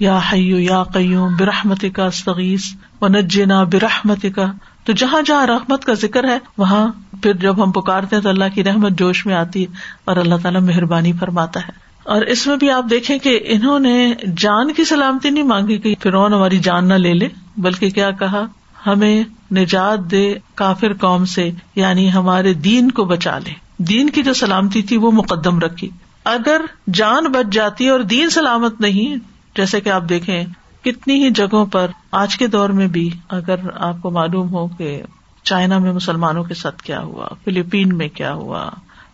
یا حیو یا قیوم برحمت کا استغیث و نجنا برحمت کا تو جہاں جہاں رحمت کا ذکر ہے، وہاں پھر جب ہم پکارتے ہیں تو اللہ کی رحمت جوش میں آتی ہے اور اللہ تعالیٰ مہربانی فرماتا ہے۔ اور اس میں بھی آپ دیکھیں کہ انہوں نے جان کی سلامتی نہیں مانگی کہ فرعون ہماری جان نہ لے لے، بلکہ کیا کہا؟ ہمیں نجات دے کافر قوم سے یعنی ہمارے دین کو بچا لے۔ دین کی جو سلامتی تھی وہ مقدم رکھی۔ اگر جان بچ جاتی اور دین سلامت نہیں، جیسے کہ آپ دیکھیں، کتنی ہی جگہوں پر آج کے دور میں بھی اگر آپ کو معلوم ہو کہ چائنا میں مسلمانوں کے ساتھ کیا ہوا، فلپین میں کیا ہوا،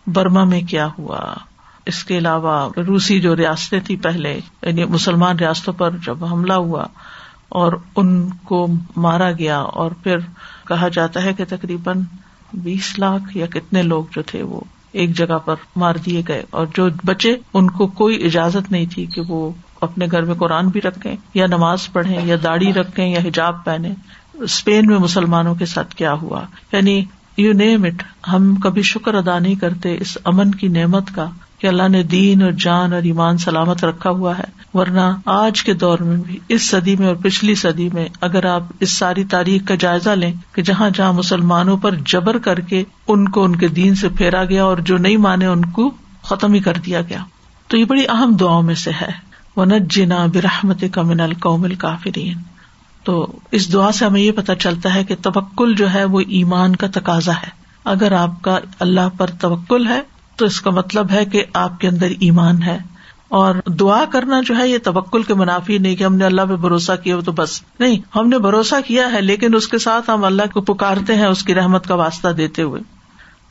برما میں کیا ہوا، اس کے علاوہ روسی جو ریاستیں تھی پہلے یعنی مسلمان ریاستوں پر جب حملہ ہوا اور ان کو مارا گیا اور پھر کہا جاتا ہے کہ تقریباً بیس لاکھ یا کتنے لوگ جو تھے وہ ایک جگہ پر مار دیے گئے اور جو بچے ان کو کوئی اجازت نہیں تھی کہ وہ اپنے گھر میں قرآن بھی رکھیں یا نماز پڑھیں یا داڑھی رکھیں یا حجاب پہنے اسپین میں مسلمانوں کے ساتھ کیا ہوا؟ یعنی یو نیم اٹ ہم کبھی شکر ادا نہیں کرتے اس امن کی نعمت کا۔ کہ اللہ نے دین اور جان اور ایمان سلامت رکھا ہوا ہے۔ ورنہ آج کے دور میں بھی، اس صدی میں اور پچھلی صدی میں، اگر آپ اس ساری تاریخ کا جائزہ لیں کہ جہاں جہاں مسلمانوں پر جبر کر کے ان کو ان کے دین سے پھیرا گیا اور جو نہیں مانے ان کو ختم ہی کر دیا گیا۔ تو یہ بڑی اہم دعاؤں میں سے ہے۔ وہ نت جنا برحمت کا من القومل کافرین تو اس دعا سے ہمیں یہ پتا چلتا ہے کہ توکل جو ہے وہ ایمان کا تقاضا ہے۔ اگر آپ کا اللہ پر توکل ہے تو اس کا مطلب ہے کہ آپ کے اندر ایمان ہے۔ اور دعا کرنا جو ہے یہ توکل کے منافی نہیں کہ ہم نے اللہ پہ بھروسہ کیا تو بس۔ نہیں، ہم نے بھروسہ کیا ہے لیکن اس کے ساتھ ہم اللہ کو پکارتے ہیں، اس کی رحمت کا واسطہ دیتے ہوئے۔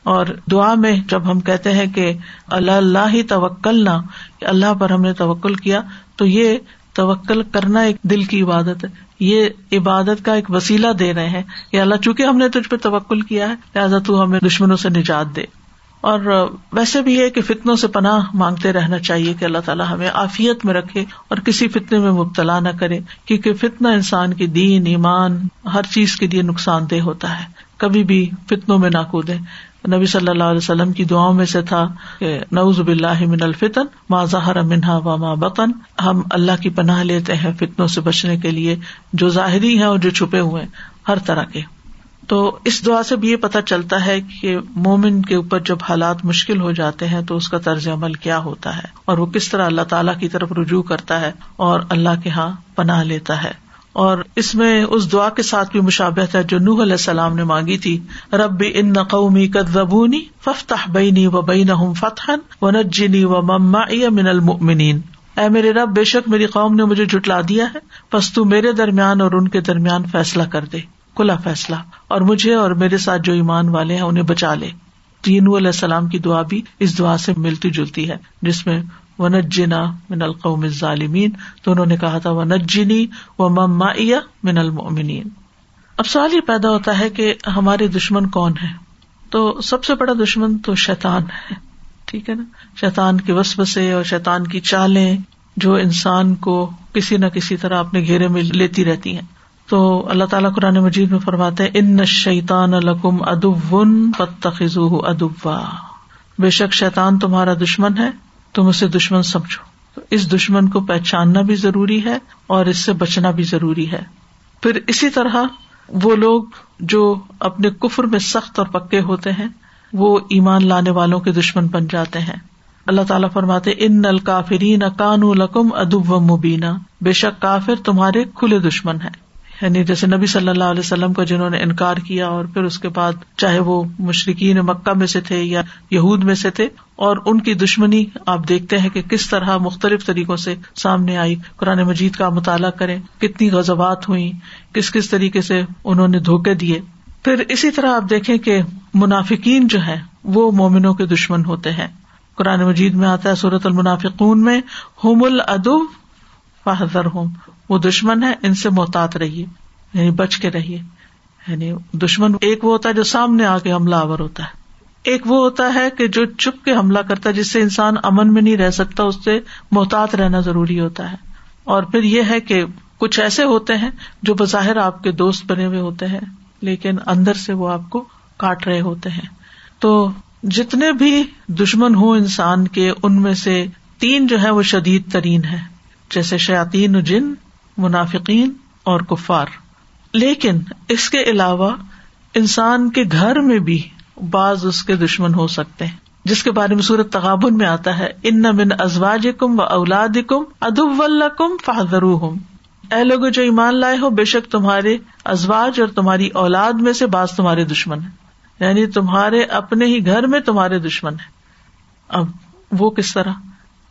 اور دعا میں جب ہم کہتے ہیں کہ اللہ اللہ ہی توکل نہ اللہ پر ہم نے توکل کیا، تو یہ توکل کرنا ایک دل کی عبادت ہے۔ یہ عبادت کا ایک وسیلہ دے رہے ہیں یا اللہ، چونکہ ہم نے تجھ پہ توکل کیا ہے، لہٰذا تو ہمیں دشمنوں سے نجات دے۔ اور ویسے بھی ہے کہ فتنوں سے پناہ مانگتے رہنا چاہیے کہ اللہ تعالیٰ ہمیں عافیت میں رکھے اور کسی فتنے میں مبتلا نہ کرے، کیونکہ فتنا انسان کی دین، ایمان، ہر چیز کے لیے نقصان دہ ہوتا ہے۔ کبھی بھی فتنوں میں نہ کودے نبی صلی اللہ علیہ وسلم کی دعاؤں میں سے تھا کہ نوز بلّہ من الفتن، ما ظہر منہا و ما بطن۔ ہم اللہ کی پناہ لیتے ہیں فتنوں سے بچنے کے لیے، جو ظاہری ہیں اور جو چھپے ہوئے ہر طرح کے۔ تو اس دعا سے بھی یہ پتا چلتا ہے کہ مومن کے اوپر جب حالات مشکل ہو جاتے ہیں تو اس کا طرز عمل کیا ہوتا ہے اور وہ کس طرح اللہ تعالیٰ کی طرف رجوع کرتا ہے اور اللہ کے یہاں پناہ لیتا ہے اور اس میں اس دعا کے ساتھ بھی مشابت ہے جو نوح علیہ السلام نے مانگی تھی، رب ان قومی کدبونی ففتح بینی و بین فتح و نجنی و مما من المؤمنین۔ اے میرے رب، بے شک میری قوم نے مجھے جٹلا دیا ہے بس تو میرے درمیان اور ان کے درمیان فیصلہ کر دے۔ کلا فیصلہ اور مجھے اور میرے ساتھ جو ایمان والے ہیں انہیں بچا لے۔ تین علیہ السلام کی دعا بھی اس دعا سے ملتی جلتی ہے، جس میں ونجنا من القوم ظالمین تو انہوں نے کہا تھا وہ نجنی و مما من المؤمنین اب سوال یہ پیدا ہوتا ہے کہ ہمارے دشمن کون ہے تو سب سے بڑا دشمن تو شیطان ہے، ٹھیک ہے نا؟ شیطان کے وسوسے اور شیطان کی چالیں جو انسان کو کسی نہ کسی طرح اپنے گھیرے میں لیتی رہتی ہیں۔ تو اللہ تعالیٰ قرآن مجید میں فرماتے ہیں، ان شیطان القم ادب پتخو ادبا بے شک شیطان تمہارا دشمن ہے، تم اسے دشمن سمجھو۔ تو اس دشمن کو پہچاننا بھی ضروری ہے اور اس سے بچنا بھی ضروری ہے۔ پھر اسی طرح وہ لوگ جو اپنے کفر میں سخت اور پکے ہوتے ہیں، وہ ایمان لانے والوں کے دشمن بن جاتے ہیں۔ اللہ تعالیٰ فرماتے ان نل کافرین کانو لکم ادب و مبینہ بے شک کافر تمہارے کھلے دشمن ہے یعنی جیسے نبی صلی اللہ علیہ وسلم کا جنہوں نے انکار کیا اور پھر اس کے بعد چاہے وہ مشرقین مکہ میں سے تھے یا یہود میں سے تھے اور ان کی دشمنی آپ دیکھتے ہیں کہ کس طرح مختلف طریقوں سے سامنے آئی۔ قرآن مجید کا مطالعہ کریں کتنی غزبات ہوئی کس کس طریقے سے انہوں نے دھوکے دیے۔ پھر اسی طرح آپ دیکھیں کہ منافقین جو ہے وہ مومنوں کے دشمن ہوتے ہیں۔ قرآن مجید میں آتا ہے صورت المنافقون میں ہوم العدب فہذر ہوم وہ دشمن ہے، ان سے محتاط رہیے یعنی بچ کے رہیے۔ یعنی دشمن ایک وہ ہوتا ہے جو سامنے آ کے حملہ آور ہوتا ہے۔ ایک وہ ہوتا ہے کہ جو چپ کے حملہ کرتا ہے، جس سے انسان امن میں نہیں رہ سکتا، اس سے محتاط رہنا ضروری ہوتا ہے۔ اور پھر یہ ہے کہ کچھ ایسے ہوتے ہیں جو بظاہر آپ کے دوست بنے ہوئے ہوتے ہیں، لیکن اندر سے وہ آپ کو کاٹ رہے ہوتے ہیں۔ تو جتنے بھی دشمن ہوں انسان کے، ان میں سے تین جو ہے وہ شدید ترین ہے جیسے شاطین جن منافقین اور کفار۔ لیکن اس کے علاوہ انسان کے گھر میں بھی بعض اس کے دشمن ہو سکتے ہیں۔ جس کے بارے میں سورت تغابن میں آتا ہے، ان من ازواج کم و اولاد کم ادب کم فہدر اے لوگ جو ایمان لائے ہو، بے شک تمہارے ازواج اور تمہاری اولاد میں سے بعض تمہارے دشمن ہے یعنی تمہارے اپنے ہی گھر میں تمہارے دشمن ہے اب وہ کس طرح؟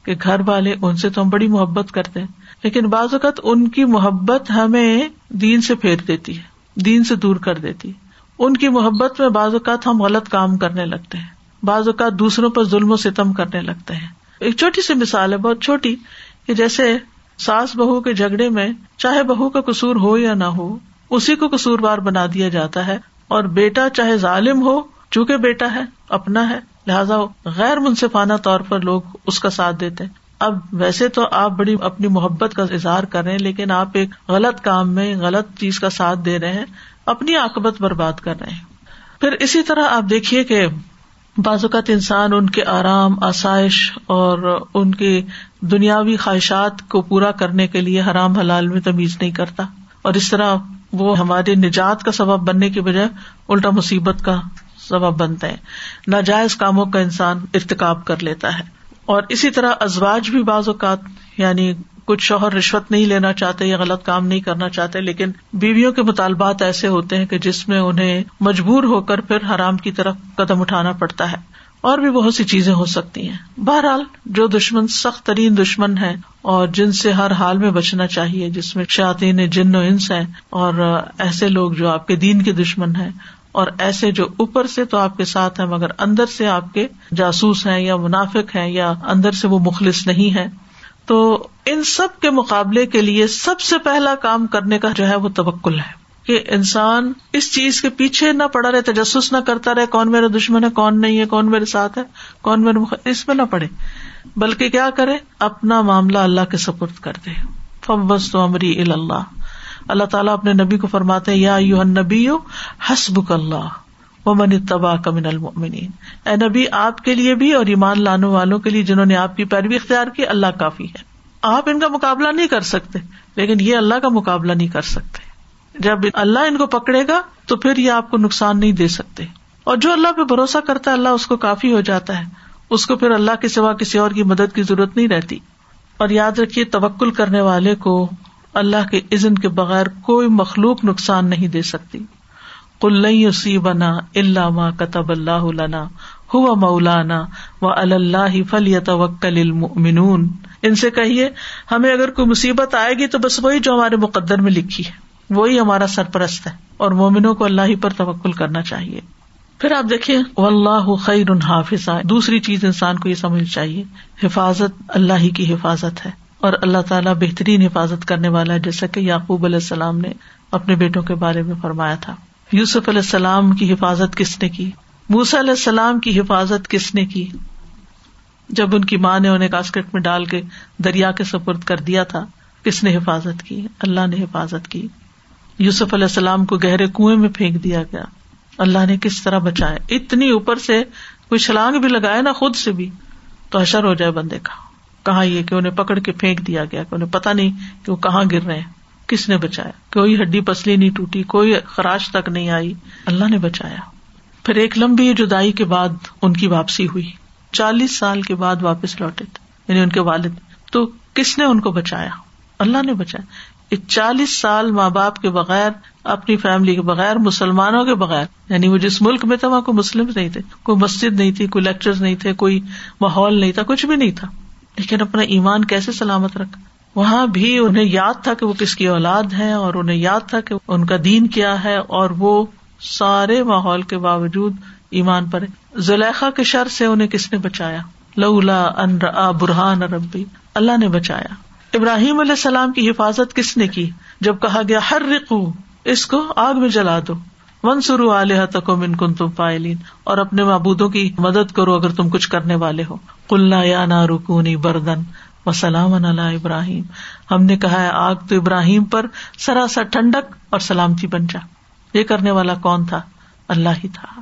کہ گھر والے، ان سے تو ہم بڑی محبت کرتے ہیں۔ لیکن بعض اوقات ان کی محبت ہمیں دین سے پھیر دیتی ہے، دین سے دور کر دیتی ان کی محبت میں بعض اوقات ہم غلط کام کرنے لگتے ہیں۔ بعض اوقات دوسروں پر ظلم و ستم کرنے لگتے ہیں۔ ایک چھوٹی سی مثال ہے، بہت چھوٹی، کہ جیسے ساس بہو کے جھگڑے میں چاہے بہو کا قصور ہو یا نہ ہو، اسی کو قصور بار بنا دیا جاتا ہے۔ اور بیٹا چاہے ظالم ہو، چونکہ بیٹا ہے، اپنا ہے، لہٰذا غیر منصفانہ طور پر لوگ اس کا ساتھ دیتے ہیں۔ اب ویسے تو آپ بڑی اپنی محبت کا اظہار کر رہے ہیں، لیکن آپ ایک غلط کام میں، غلط چیز کا ساتھ دے رہے ہیں، اپنی آکبت برباد کر رہے ہیں۔ پھر اسی طرح آپ دیکھیے کہ بعض اوقات انسان ان کے آرام، آسائش اور ان کی دنیاوی خواہشات کو پورا کرنے کے لیے حرام حلال میں تمیز نہیں کرتا۔ اور اس طرح وہ ہمارے نجات کا سبب بننے کی بجائے الٹا مصیبت کا سبب بنتے ہیں۔ ناجائز کاموں کا انسان ارتقاب کر لیتا ہے۔ اور اسی طرح ازواج بھی بعض اوقات یعنی کچھ شوہر رشوت نہیں لینا چاہتے یا غلط کام نہیں کرنا چاہتے، لیکن بیویوں کے مطالبات ایسے ہوتے ہیں کہ جس میں انہیں مجبور ہو کر پھر حرام کی طرف قدم اٹھانا پڑتا ہے۔ اور بھی بہت سی چیزیں ہو سکتی ہیں۔ بہرحال، جو دشمن سخت ترین دشمن ہے اور جن سے ہر حال میں بچنا چاہیے، جس میں شاطین جن و انس ہیں اور ایسے لوگ جو آپ کے دین کے دشمن ہیں اور ایسے جو اوپر سے تو آپ کے ساتھ ہیں، مگر اندر سے آپ کے جاسوس ہیں یا منافق ہیں یا اندر سے وہ مخلص نہیں ہے تو ان سب کے مقابلے کے لیے سب سے پہلا کام کرنے کا جو ہے وہ توکل ہے۔ کہ انسان اس چیز کے پیچھے نہ پڑا رہے، تجسس نہ کرتا رہے، کون میرا دشمن ہے، کون نہیں ہے، کون میرے ساتھ ہے، کون میرے مخ... اس میں نہ پڑے۔ بلکہ کیا کرے؟ اپنا معاملہ اللہ کے سپرد کر دے۔ فبس تو امری اللہ اللہ تعالیٰ اپنے نبی کو فرماتے یا یو نبی حسب اللہ و من من المنین اے نبی، آپ کے لیے بھی اور ایمان لانے والوں کے لیے جنہوں نے آپ کی پیروی اختیار کی، اللہ کافی ہے۔ آپ ان کا مقابلہ نہیں کر سکتے، لیکن یہ اللہ کا مقابلہ نہیں کر سکتے۔ جب اللہ ان کو پکڑے گا، تو پھر یہ آپ کو نقصان نہیں دے سکتے۔ اور جو اللہ پہ بھروسہ کرتا ہے، اللہ اس کو کافی ہو جاتا ہے۔ اس کو پھر اللہ کے سوا کسی اور کی مدد کی ضرورت نہیں رہتی۔ اور یاد رکھیے، توکل کرنے والے کو اللہ کے عزن کے بغیر کوئی مخلوق نقصان نہیں دے سکتی۔ کل بنا اللہ ماں کتب اللہ لنا ہو مولانا و اللہ فلی توکل ان سے کہیے، ہمیں اگر کوئی مصیبت آئے گی تو بس وہی جو ہمارے مقدر میں لکھی ہے، وہی ہمارا سرپرست ہے۔ اور مومنوں کو اللہ ہی پر توکل کرنا چاہیے۔ پھر آپ دیکھیے اللہ خیر حافظ دوسری چیز انسان کو یہ سمجھ چاہیے، حفاظت اللہ ہی کی حفاظت ہے۔ اور اللہ تعالیٰ بہترین حفاظت کرنے والا ہے، جیسا کہ یعقوب علیہ السلام نے اپنے بیٹوں کے بارے میں فرمایا تھا۔ یوسف علیہ السلام کی حفاظت کس نے کی؟ موسا علیہ السلام کی حفاظت کس نے کی؟ جب ان کی ماں نے انہیں کاسکٹ میں ڈال کے دریا کے سپرد کر دیا تھا، کس نے حفاظت کی؟ اللہ نے حفاظت کی۔ یوسف علیہ السلام کو گہرے کنویں میں پھینک دیا گیا۔ اللہ نے کس طرح بچایا؟ اتنی اوپر سے کوئی چھلانگ بھی لگائے نا خود سے بھی، تو اشر ہو جائے بندے کا۔ کہاں یہ کہ انہیں پکڑ کے پھینک دیا گیا، کہ انہیں پتا نہیں کہ وہ کہاں گر رہے ہیں، کس نے بچایا؟ کوئی ہڈی پسلی نہیں ٹوٹی، کوئی خراش تک نہیں آئی، اللہ نے بچایا۔ پھر ایک لمبی جدائی کے بعد ان کی واپسی ہوئی۔ چالیس سال کے بعد واپس لوٹے تھے یعنی ان کے والد۔ تو کس نے ان کو بچایا؟ اللہ نے بچایا۔ چالیس سال ماں باپ کے بغیر، اپنی فیملی کے بغیر، مسلمانوں کے بغیر یعنی وہ جس ملک میں تھا، وہاں کوئی مسلم نہیں تھے، کوئی مسجد نہیں تھی، کوئی لیکچر نہیں تھے، کوئی ماحول نہیں تھا، کچھ بھی نہیں تھا۔ لیکن اپنا ایمان کیسے سلامت رکھا وہاں بھی انہیں یاد تھا کہ وہ کس کی اولاد ہے اور انہیں یاد تھا کہ ان کا دین کیا ہے اور وہ سارے ماحول کے باوجود ایمان پر زلیخا کے شر سے انہیں کس نے بچایا؟ لولا ان برہان ربی۔ اللہ نے بچایا۔ ابراہیم علیہ السلام کی حفاظت کس نے کی؟ جب کہا گیا ہر رقو اس کو آگ میں جلا دو۔ ون سرو علیہ تک من کن تم پائلین اور اپنے معبودوں کی مدد کرو اگر تم کچھ کرنے والے ہو۔ کلنا یا نا رکونی بردن و سلام اللہ ابراہیم۔ ہم نے کہا ہے، آگ تو ابراہیم پر سراسر ٹھنڈک اور سلامتی بن جا۔ یہ کرنے والا کون تھا؟ اللہ ہی تھا۔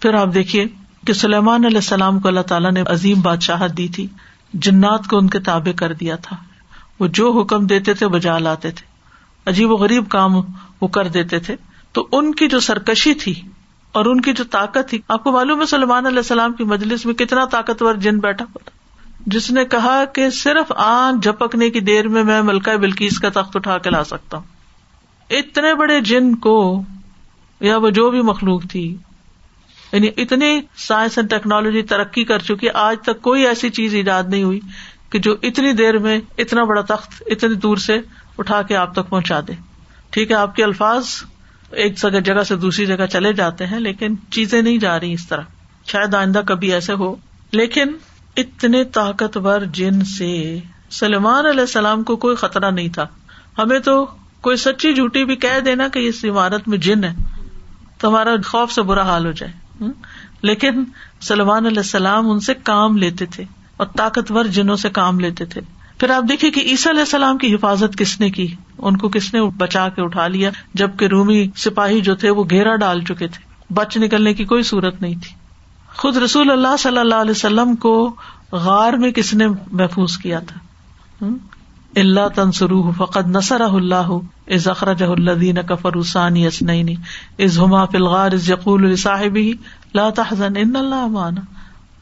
پھر آپ دیکھیے کہ سلیمان علیہ السلام کو اللہ تعالیٰ نے عظیم بادشاہت دی تھی۔ جنات کو ان کے تابے کر دیا تھا۔ وہ جو حکم دیتے تھے بجا لاتے تھے۔ عجیب و غریب کام وہ کر دیتے تھے۔ تو ان کی جو سرکشی تھی اور ان کی جو طاقت تھی، آپ کو معلوم ہے سلمان علیہ السلام کی مجلس میں کتنا طاقتور جن بیٹھا ہوا تھا؟ جس نے کہا کہ صرف آنکھ جھپکنے کی دیر میں میں ملکہ بلکیس کا تخت اٹھا کے لا سکتا ہوں۔ اتنے بڑے جن کو، یا وہ جو بھی مخلوق تھی یعنی اتنی سائنس اینڈ ٹیکنالوجی ترقی کر چکی، آج تک کوئی ایسی چیز ایجاد نہیں ہوئی کہ جو اتنی دیر میں اتنا بڑا تخت اتنی دور سے اٹھا کے آپ تک پہنچا دے۔ ٹھیک ہے، آپ کے الفاظ؟ ایک جگہ سے دوسری جگہ چلے جاتے ہیں، لیکن چیزیں نہیں جا رہی اس طرح۔ شاید آئندہ کبھی ایسے ہو۔ لیکن اتنے طاقتور جن سے سلمان علیہ السلام کو کوئی خطرہ نہیں تھا۔ ہمیں تو کوئی سچی جھوٹی بھی کہہ دینا کہ اس عمارت میں جن ہے تو ہمارا خوف سے برا حال ہو جائے۔ لیکن سلمان علیہ السلام ان سے کام لیتے تھے اور طاقتور جنوں سے کام لیتے تھے۔ پھر آپ دیکھیے کہ عیسیٰ علیہ السلام کی حفاظت کس نے کی؟ ان کو کس نے بچا کے اٹھا لیا جبکہ رومی سپاہی جو تھے وہ گھیرا ڈال چکے تھے۔ بچ نکلنے کی کوئی صورت نہیں تھی۔ خود رسول اللہ صلی اللہ علیہ وسلم کو غار میں کس نے محفوظ کیا تھا؟ اللہ تنسرو فقط نسر اللہ از اخرج الدین کفر حسانی اسنعینی از ہما فلغار از یقول صاحب ہی لا تحزن ان اللہ مانا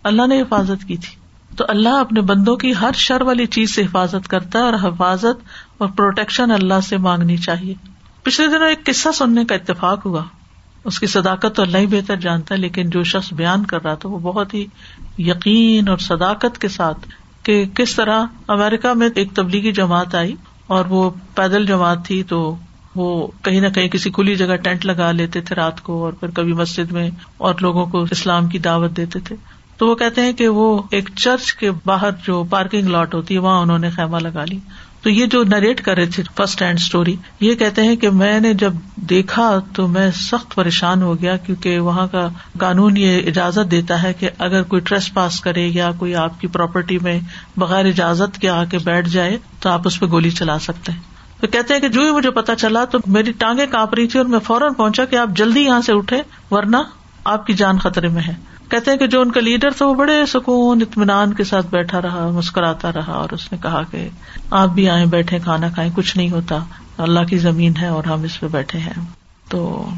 اللہ نے حفاظت کی تھی۔ تو اللہ اپنے بندوں کی ہر شر والی چیز سے حفاظت کرتا ہے اور حفاظت اور پروٹیکشن اللہ سے مانگنی چاہیے۔ پچھلے دنوں ایک قصہ سننے کا اتفاق ہوا۔ اس کی صداقت تو اللہ ہی بہتر جانتا ہے، لیکن جو شخص بیان کر رہا تھا وہ بہت ہی یقین اور صداقت کے ساتھ کہ کس طرح امیرکا میں ایک تبلیغی جماعت آئی اور وہ پیدل جماعت تھی تو وہ کہیں نہ کہیں کسی کھلی جگہ ٹینٹ لگا لیتے تھے رات کو اور پھر کبھی مسجد میں اور لوگوں کو اسلام کی دعوت دیتے تھے۔ تو وہ کہتے ہیں کہ وہ ایک چرچ کے باہر جو پارکنگ لاٹ ہوتی ہے، وہاں انہوں نے خیمہ لگا لی۔ تو یہ جو نریٹ کر رہے تھے فرسٹ ہینڈ اسٹوری یہ کہتے ہیں کہ میں نے جب دیکھا تو میں سخت پریشان ہو گیا کیونکہ وہاں کا قانون یہ اجازت دیتا ہے کہ اگر کوئی ٹریس پاس کرے یا کوئی آپ کی پراپرٹی میں بغیر اجازت کے آ کے بیٹھ جائے تو آپ اس پہ گولی چلا سکتے ہیں۔ تو کہتے ہیں کہ جو ہی مجھے پتا چلا تو میری ٹانگیں کانپ رہی تھی اور میں فوراً پہنچا کہ آپ جلدی یہاں سے اٹھے ورنہ آپ کی جان خطرے میں ہے۔ کہتے ہیں کہ جو ان کا لیڈر تھا وہ بڑے سکون، اطمینان کے ساتھ بیٹھا رہا، مسکراتا رہا اور اس نے کہا کہ آپ بھی آئے بیٹھے کھانا کھائیں، کچھ نہیں ہوتا۔ اللہ کی زمین ہے اور ہم اس پہ بیٹھے ہیں۔ تو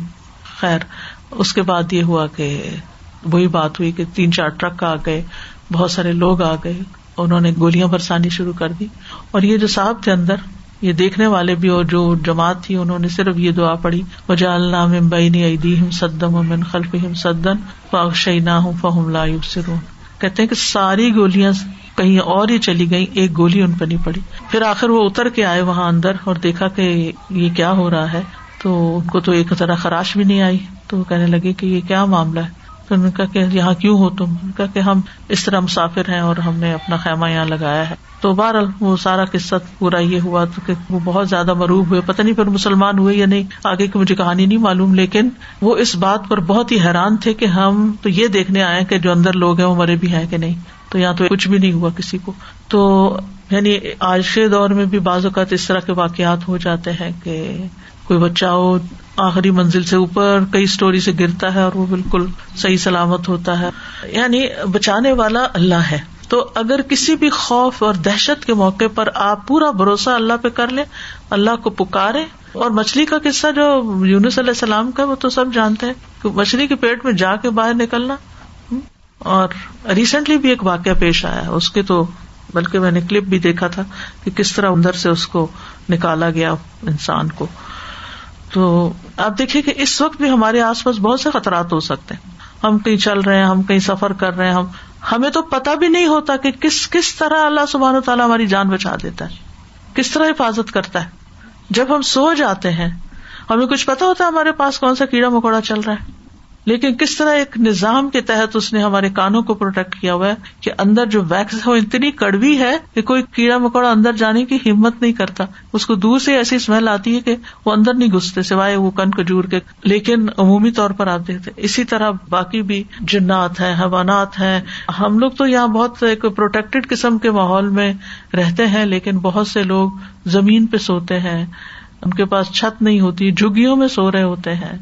خیر، اس کے بعد یہ ہوا کہ وہی بات ہوئی کہ تین چار ٹرک آ گئے، بہت سارے لوگ آ گئے۔ انہوں نے گولیاں برسانی شروع کر دی۔ اور یہ جو صاحب تھے اندر یہ دیکھنے والے بھی اور جو جماعت تھی انہوں نے صرف یہ دعا پڑھی وجا اللہ بینی عیدی ہم سدم امن خلف ہم سدن فاخشی فہم لا سرون کہتے ہیں کہ ساری گولیاں کہیں اور ہی چلی گئی ایک گولی ان پہ نہیں پڑی۔ پھر آخر وہ اتر کے آئے وہاں اندر اور دیکھا کہ یہ کیا ہو رہا ہے، تو ان کو تو ایک طرح خراش بھی نہیں آئی۔ تو کہنے لگے کہ یہ کیا معاملہ ہے؟ تو انہوں نے کہا کہ یہاں کیوں ہو تم؟ نے کہا کہ ہم اس طرح مسافر ہیں اور ہم نے اپنا خیمہ یہاں لگایا ہے۔ تو بہرحال وہ سارا قصہ پورا یہ ہوا تو کہ وہ بہت زیادہ مروب ہوئے۔ پتہ نہیں پھر مسلمان ہوئے یا نہیں۔ آگے کی مجھے کہانی نہیں معلوم، لیکن وہ اس بات پر بہت ہی حیران تھے کہ ہم تو یہ دیکھنے آئے کہ جو اندر لوگ ہیں وہ مرے بھی ہیں کہ نہیں۔ تو یہاں تو کچھ بھی نہیں ہوا کسی کو۔ تو یعنی آج کے دور میں بھی بعض اوقات اس طرح کے واقعات ہو جاتے ہیں کہ کوئی بچہ ہو آخری منزل سے اوپر کئی اسٹوری سے گرتا ہے اور وہ بالکل صحیح سلامت ہوتا ہے۔ یعنی بچانے والا اللہ ہے۔ تو اگر کسی بھی خوف اور دہشت کے موقع پر آپ پورا بھروسہ اللہ پہ کر لیں، اللہ کو پکارے اور مچھلی کا قصہ جو یونس علیہ السلام کا وہ تو سب جانتے ہیں کہ مچھلی کے پیٹ میں جا کے باہر نکلنا۔ اور ریسنٹلی بھی ایک واقعہ پیش آیا اس کے تو بلکہ میں نے کلپ بھی دیکھا تھا کہ کس طرح اندر سے اس کو نکالا گیا انسان کو۔ تو آپ دیکھیے کہ اس وقت بھی ہمارے آس پاس بہت سے خطرات ہو سکتے ہیں۔ ہم کہیں چل رہے ہیں، ہم کہیں سفر کر رہے ہیں، ہم ہمیں تو پتا بھی نہیں ہوتا کہ کس کس طرح اللہ سبحان و تعالیٰ ہماری جان بچا دیتا ہے۔ کس طرح حفاظت کرتا ہے۔ جب ہم سو جاتے ہیں، ہمیں کچھ پتا ہوتا ہے ہمارے پاس کون سا کیڑا مکوڑا چل رہا ہے۔ لیکن کس طرح ایک نظام کے تحت اس نے ہمارے کانوں کو پروٹیکٹ کیا ہوا ہے کہ اندر جو ویکس ہے وہ اتنی کڑوی ہے کہ کوئی کیڑا مکوڑا اندر جانے کی ہمت نہیں کرتا۔ اس کو دور سے ایسی اسمیل آتی ہے کہ وہ اندر نہیں گھستے، سوائے وہ کن کجور کے۔ لیکن عمومی طور پر آپ دیکھتے اسی طرح باقی بھی جنات ہیں، حیوانات ہیں۔ ہم لوگ تو یہاں بہت ایک پروٹیکٹڈ قسم کے ماحول میں رہتے ہیں، لیکن بہت سے لوگ زمین پہ سوتے ہیں۔ ان کے پاس چھت نہیں ہوتی جگیوں میں سو رہے ہوتے ہیں۔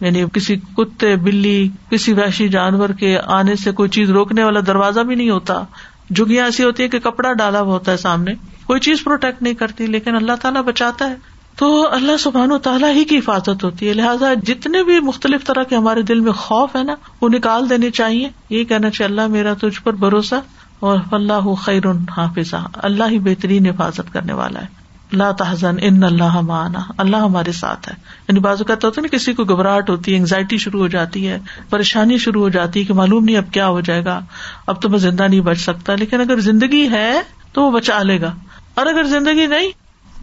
یعنی کسی کتے، بلی، کسی وحشی جانور کے آنے سے کوئی چیز روکنے والا دروازہ بھی نہیں ہوتا۔ جگیاں ایسی ہوتی ہے کہ کپڑا ڈالا ہوا ہوتا ہے سامنے۔ کوئی چیز پروٹیکٹ نہیں کرتی، لیکن اللہ تعالیٰ بچاتا ہے۔ تو اللہ سبحان و تعالیٰ ہی کی حفاظت ہوتی ہے۔ لہٰذا جتنے بھی مختلف طرح کے ہمارے دل میں خوف ہے نا، وہ نکال دینے چاہیے۔ یہ کہنا چاہیے، اللہ میرا تجھ پر بھروسہ اور اللہ خیر حافظ اللہ ہی بہترین حفاظت کرنے والا ہے۔ اللہ تحزن، ان اللہ مانا اللہ ہمارے ساتھ ہے۔ یعنی بازو کہتا ہوتا نا، کسی کو گھبراہٹ ہوتی ہے انگزائٹی شروع ہو جاتی ہے، پریشانی شروع ہو جاتی ہے کہ معلوم نہیں اب کیا ہو جائے گا۔ اب تو میں زندہ نہیں بچ سکتا، لیکن اگر زندگی ہے تو وہ بچا لے گا۔ اور اگر زندگی نہیں،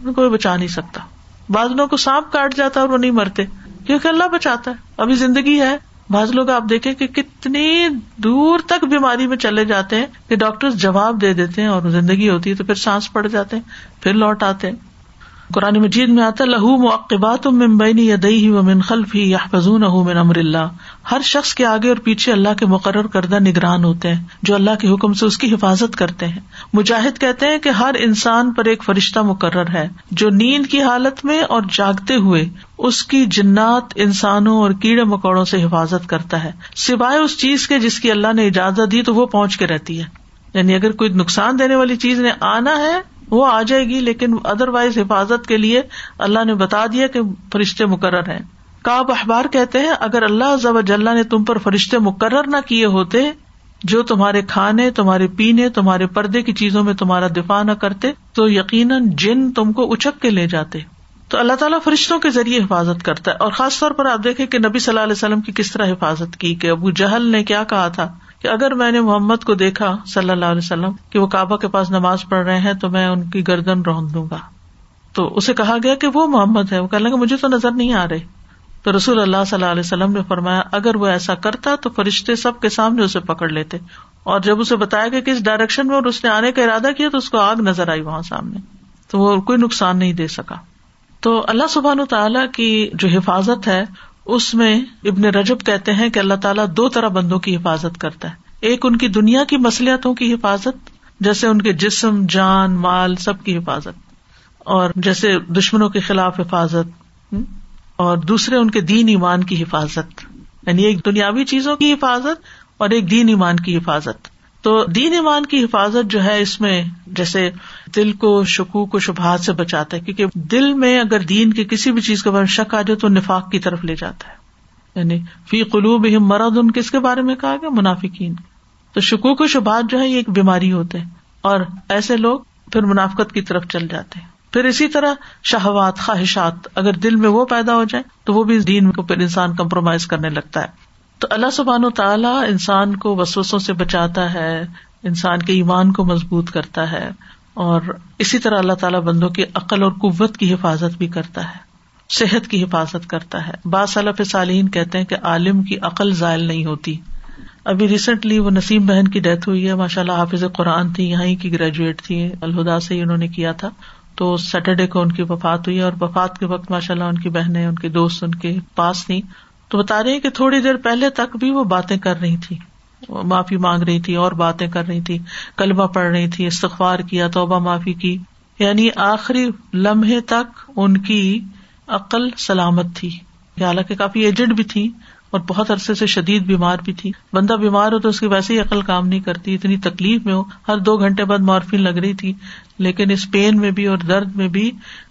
تو کوئی بچا نہیں سکتا۔ بادلوں کو سانپ کاٹ جاتا ہے اور وہ نہیں مرتے، کیونکہ اللہ بچاتا ہے۔ ابھی زندگی ہے بعض لوگ آپ دیکھیں کہ کتنی دور تک بیماری میں چلے جاتے ہیں کہ ڈاکٹر جواب دے دیتے ہیں اور زندگی ہوتی ہے تو پھر سانس پڑ جاتے ہیں، پھر لوٹ آتے ہیں۔ قرآن مجید میں آتا لہو مقبات ممبئی یا دئی و من خلف ہی یا فضون من امر اللہ۔ ہر شخص کے آگے اور پیچھے اللہ کے مقرر کردہ نگران ہوتے ہیں، جو اللہ کے حکم سے اس کی حفاظت کرتے ہیں۔ مجاہد کہتے ہیں کہ ہر انسان پر ایک فرشتہ مقرر ہے، جو نیند کی حالت میں اور جاگتے ہوئے اس کی جنات، انسانوں اور کیڑے مکوڑوں سے حفاظت کرتا ہے۔ سوائے اس چیز کے جس کی اللہ نے اجازت دی تو وہ پہنچ کے رہتی ہے۔ یعنی اگر کوئی نقصان دینے والی چیز نے آنا ہے وہ آ جائے گی، لیکن ادر وائز حفاظت کے لیے اللہ نے بتا دیا کہ فرشتے مقرر ہیں۔ کاب اخبار کہتے ہیں، اگر اللہ ضب نے تم پر فرشتے مقرر نہ کیے ہوتے، جو تمہارے کھانے، تمہارے پینے، تمہارے پردے کی چیزوں میں تمہارا دفاع نہ کرتے، تو یقیناً جن تم کو اچک کے لے جاتے۔ تو اللہ تعالیٰ فرشتوں کے ذریعے حفاظت کرتا ہے۔ اور خاص طور پر آپ دیکھیں کہ نبی صلی اللہ علیہ وسلم کی کس طرح حفاظت کی، کہ ابو جہل نے کیا کہا تھا؟ کہ اگر میں نے محمد کو دیکھا صلی اللہ علیہ وسلم کہ وہ کعبہ کے پاس نماز پڑھ رہے ہیں تو میں ان کی گردن رون دوں گا۔ تو اسے کہا گیا کہ وہ محمد ہے۔ وہ کہنے لگا، مجھے تو نظر نہیں آ رہے۔ تو رسول اللہ صلی اللہ علیہ وسلم نے فرمایا، اگر وہ ایسا کرتا تو فرشتے سب کے سامنے اسے پکڑ لیتے۔ اور جب اسے بتایا گیا کہ کس ڈائریکشن میں اور اس نے آنے کا ارادہ کیا تو اس کو آگ نظر آئی وہاں سامنے۔ تو وہ کوئی نقصان نہیں دے سکا۔ تو اللہ سبحان تعالیٰ کی جو حفاظت ہے اس میں ابن رجب کہتے ہیں کہ اللہ تعالیٰ دو طرح بندوں کی حفاظت کرتا ہے۔ ایک ان کی دنیا کی مسلطوں کی حفاظت، جیسے ان کے جسم، جان، مال، سب کی حفاظت، اور جیسے دشمنوں کے خلاف حفاظت اور دوسرے ان کے دین ایمان کی حفاظت۔ یعنی ایک دنیاوی چیزوں کی حفاظت اور ایک دین ایمان کی حفاظت۔ تو دین ایمان کی حفاظت جو ہے اس میں جیسے دل کو شکو کو شبہات سے بچاتا ہے، کیونکہ دل میں اگر دین کی کسی بھی چیز کے بارے میں شک آ جائے تو نفاق کی طرف لے جاتا ہے۔ یعنی فی قلوب مرد ان کس کے بارے میں کہا گیا؟ منافقین۔ تو شکو کو شبہات جو ہے، یہ ایک بیماری ہوتے ہیں۔ اور ایسے لوگ پھر منافقت کی طرف چل جاتے ہیں۔ پھر اسی طرح شہوات، خواہشات، اگر دل میں وہ پیدا ہو جائے تو وہ بھی دین کو پھر انسان کمپرومائز کرنے لگتا ہے۔ تو اللہ سبحان و تعالیٰ انسان کو وسوسوں سے بچاتا ہے، انسان کے ایمان کو مضبوط کرتا ہے، اور اسی طرح اللہ تعالیٰ بندوں کی عقل اور قوت کی حفاظت بھی کرتا ہے، صحت کی حفاظت کرتا ہے۔ با صالحین کہتے ہیں کہ عالم کی عقل ذائل نہیں ہوتی۔ ابھی ریسنٹلی وہ نسیم بہن کی ڈیتھ ہوئی ہے ماشاء اللہ حافظ قرآن تھی یہاں کی گریجویٹ تھی۔ الہدا سے ہی انہوں نے کیا تھا۔ تو سیٹرڈے کو ان کی وفات ہوئی اور وفات کے وقت ماشاء اللہ ان کی بہنیں، ان کے دوست ان کے پاس تھی تو بتا رہے کہ تھوڑی دیر پہلے تک بھی وہ باتیں کر رہی تھی۔ معافی مانگ رہی تھی، اور باتیں کر رہی تھی۔ کلبہ پڑھ رہی تھی، استغفار کیا، توبہ معافی کی۔ یعنی آخری لمحے تک ان کی عقل سلامت تھی۔ حالانکہ کافی ایجنٹ بھی تھی اور بہت عرصے سے شدید بیمار بھی تھی۔ بندہ بیمار ہو تو اس کی ویسے ہی عقل کام نہیں کرتی، اتنی تکلیف میں ہو۔ ہر دو گھنٹے بعد مارفین لگ رہی تھی، لیکن اس پین میں بھی اور درد میں بھی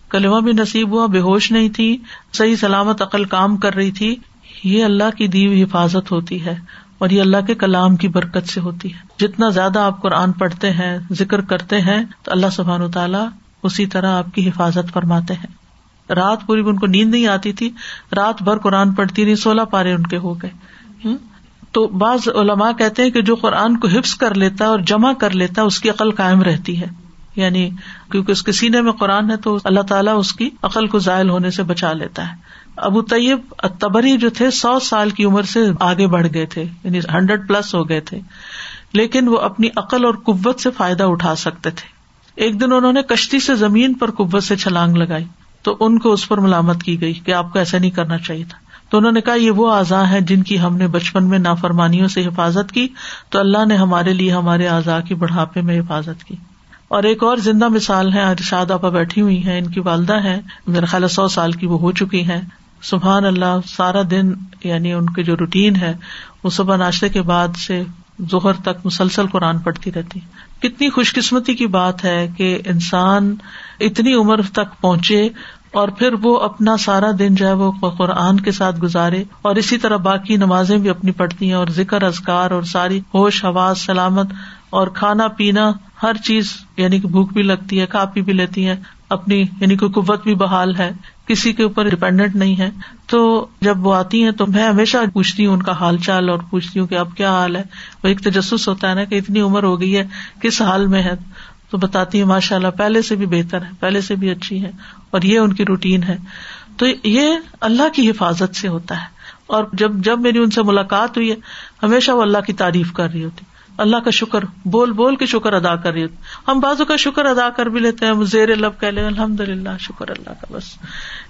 کلمہ بھی نصیب ہوا، بے ہوش نہیں تھی، صحیح سلامت عقل کام کر رہی تھی۔ یہ اللہ کی دی ہوئی حفاظت ہوتی ہے اور یہ اللہ کے کلام کی برکت سے ہوتی ہے۔ جتنا زیادہ آپ قرآن پڑھتے ہیں، ذکر کرتے ہیں، تو اللہ سبحان و تعالیٰ اسی طرح آپ کی حفاظت فرماتے ہیں۔ رات پوری ان کو نیند نہیں آتی تھی، رات بھر قرآن پڑھتی نہیں سولہ پارے ان کے ہو گئے۔ تو بعض علماء کہتے ہیں کہ جو قرآن کو حفظ کر لیتا ہے اور جمع کر لیتا ہے اس کی عقل قائم رہتی ہے۔ یعنی کیونکہ اس کے سینے میں قرآن ہے تو اللہ تعالیٰ اس کی عقل کو ذائل ہونے سے بچا لیتا ہے۔ ابو طیب تبری جو تھے سو سال کی عمر سے آگے بڑھ گئے تھے یعنی ہنڈریڈ پلس ہو گئے تھے، لیکن وہ اپنی عقل اور قوت سے فائدہ اٹھا سکتے تھے۔ ایک دن انہوں نے کشتی سے زمین پر قوت سے چھلانگ لگائی، تو ان کو اس پر ملامت کی گئی کہ آپ کو ایسا نہیں کرنا چاہیے تھا۔ تو انہوں نے کہا، یہ وہ اعضاء ہیں جن کی ہم نے بچپن میں نافرمانیوں سے حفاظت کی، تو اللہ نے ہمارے لیے ہمارے اعضاء کی بڑھاپے میں حفاظت کی۔ اور ایک اور زندہ مثال ہے، ارشاد آپا بیٹھی ہوئی ہیں، ان کی والدہ ہے میرا خیال سو سال کی وہ ہو چکی ہے سبحان اللہ، سارا دن یعنی ان کے جو روٹین ہے، وہ صبح ناشتے کے بعد سے ظہر تک مسلسل قرآن پڑھتی رہتی۔ کتنی خوش قسمتی کی بات ہے کہ انسان اتنی عمر تک پہنچے اور پھر وہ اپنا سارا دن جو ہے وہ قرآن کے ساتھ گزارے اور اسی طرح باقی نمازیں بھی اپنی پڑھتی ہیں اور ذکر ازکار اور ساری ہوش، حواس، سلامت اور کھانا پینا ہر چیز یعنی کہ بھوک بھی لگتی ہے، کھا پی بھی لیتی ہے اپنی یعنی کہ قوت بھی بحال ہے، کسی کے اوپر ڈپینڈنٹ نہیں ہے۔ تو جب وہ آتی ہیں تو میں ہمیشہ پوچھتی ہوں ان کا حال چال اور پوچھتی ہوں کہ اب کیا حال ہے۔ وہ ایک تجسس ہوتا ہے نا کہ اتنی عمر ہو گئی ہے، کس حال میں ہے؟ تو بتاتی ہے ماشاء اللہ پہلے سے بھی بہتر ہے، پہلے سے بھی اچھی ہے اور یہ ان کی روٹین ہے۔ تو یہ اللہ کی حفاظت سے ہوتا ہے۔ اور جب جب میری ان سے ملاقات ہوئی ہے، ہمیشہ وہ اللہ کی تعریف کر رہی ہوتی۔ اللہ کا شکر، بول بول کے شکر ادا کر رہی ہم بازو کا شکر ادا کر بھی لیتے ہیں زیر لب کہ لیں الحمد للہ شکر اللہ کا، بس۔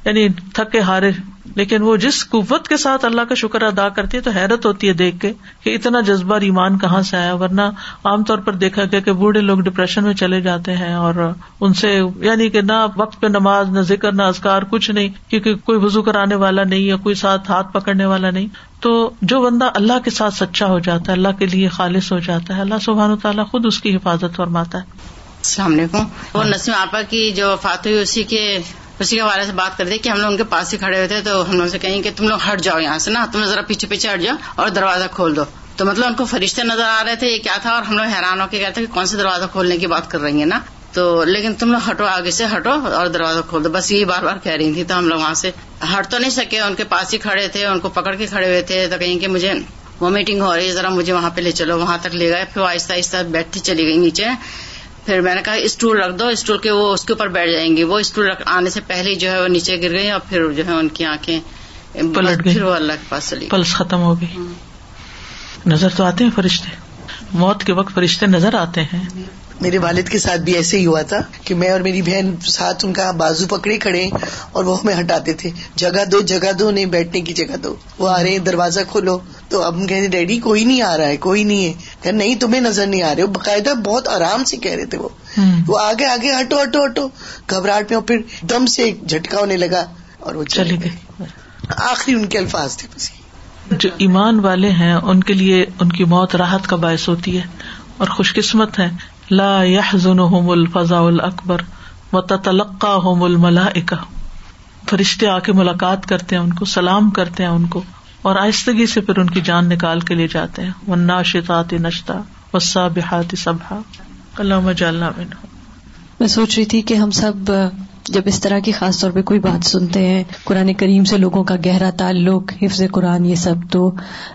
یعنی تھکے ہارے، لیکن وہ جس قوت کے ساتھ اللہ کا شکر ادا کرتی ہے تو حیرت ہوتی ہے دیکھ کے کہ اتنا جذبہ ایمان کہاں سے آیا۔ ورنہ عام طور پر دیکھا گیا کہ بوڑھے لوگ ڈپریشن میں چلے جاتے ہیں اور ان سے یعنی کہ نہ وقت پہ نماز، نہ ذکر، نہ ازکار کچھ نہیں، کیونکہ کوئی وزو کرانے والا نہیں یا کوئی ساتھ ہاتھ پکڑنے والا نہیں۔ تو جو بندہ اللہ کے ساتھ سچا ہو جاتا ہے، اللہ کے لیے خالص ہو جاتا ہے، اللہ سبحان و تعالیٰ خود اس کی حفاظت فرماتا ہے۔ السلام علیکم۔ وہ نسیم آپا کی جو فاتح اسی کے اسی کے بارے سے بات کر دی کہ ہم لوگ ان کے پاس ہی کھڑے ہوئے تھے، تو ہم لوگ سے کہیں کہ تم لوگ ہٹ جاؤ یہاں سے نا تم ذرا پیچھے پیچھے ہٹ جاؤ اور دروازہ کھول دو۔ تو مطلب ان کو فرشتے نظر آ رہے تھے، یہ کیا تھا؟ اور ہم لوگ حیران ہو کے کہتے کہ کون سے دروازہ کھولنے کی بات کر رہی ہیں نا؟ تو لیکن تم لوگ ہٹو آگے سے ہٹو اور دروازہ کھول دو۔ بس یہی بار بار کہہ رہی تھی تو ہم لوگ وہاں سے ہٹ تو نہیں سکے۔ ان کے پاس ہی کھڑے تھے ان کو پکڑ کے کھڑے ہوئے تھے۔ تو کہیں کہ مجھے وہ میٹنگ ہو رہی ہے ذرا مجھے وہاں پہ لے چلو۔ وہاں تک لے گئے پھر آہستہ آہستہ بیٹھتی چلی گئی نیچے۔ پھر میں نے کہا اسٹول رکھ دو اسٹول کے وہ اس کے اوپر بیٹھ جائیں گے وہ اسٹول آنے سے پہلے جو ہے وہ نیچے گر گئی اور پھر جو ہے ان کی آنکھیں پلٹ گئی۔ پھر وہ اللہ کے پاس چلی پلس ختم ہو گئی۔ نظر تو آتے ہیں فرشتے۔ موت کے وقت فرشتے نظر آتے ہیں۔ میرے والد کے ساتھ بھی ایسے ہی ہوا تھا کہ میں اور میری بہن ساتھ ان کا بازو پکڑے کھڑے اور وہ ہمیں ہٹاتے تھے۔ جگہ دو جگہ دو نہیں بیٹھنے کی جگہ دو۔ وہ آ رہے ہیں دروازہ کھولو۔ تو اب ہم کہتے ڈیڈی کوئی نہیں آ رہا ہے کوئی نہیں ہے۔ کہ نہیں تمہیں نظر نہیں آ رہے۔ باقاعدہ بہت آرام سے کہہ رہے تھے وہ۔ وہ آگے آگے ہٹو ہٹو ہٹو۔ گھبراہٹ میں پھر دم سے ایک جھٹکا ہونے لگا اور وہ چلے گئے۔ آخری ان کے الفاظ تھے بس۔ جو ایمان والے ہیں ان کے لیے ان کی موت راحت کا باعث ہوتی ہے اور خوش قسمت ہے لا يحزنهم الفضا الاکبر و تتلقاهم الملائکہ فرشتے آ کے ملاقات کرتے ہیں ان کو، سلام کرتے ہیں ان کو اور آہستگی سے پھر ان کی جان نکال کے لے جاتے ہیں۔ ونا شتاط نشتا وسا بحات سبھا اللہ جالنا میں سوچ رہی تھی کہ ہم سب جب اس طرح کی خاص طور پہ کوئی بات سنتے ہیں، قرآن کریم سے لوگوں کا گہرا تعلق، حفظ قرآن، یہ سب تو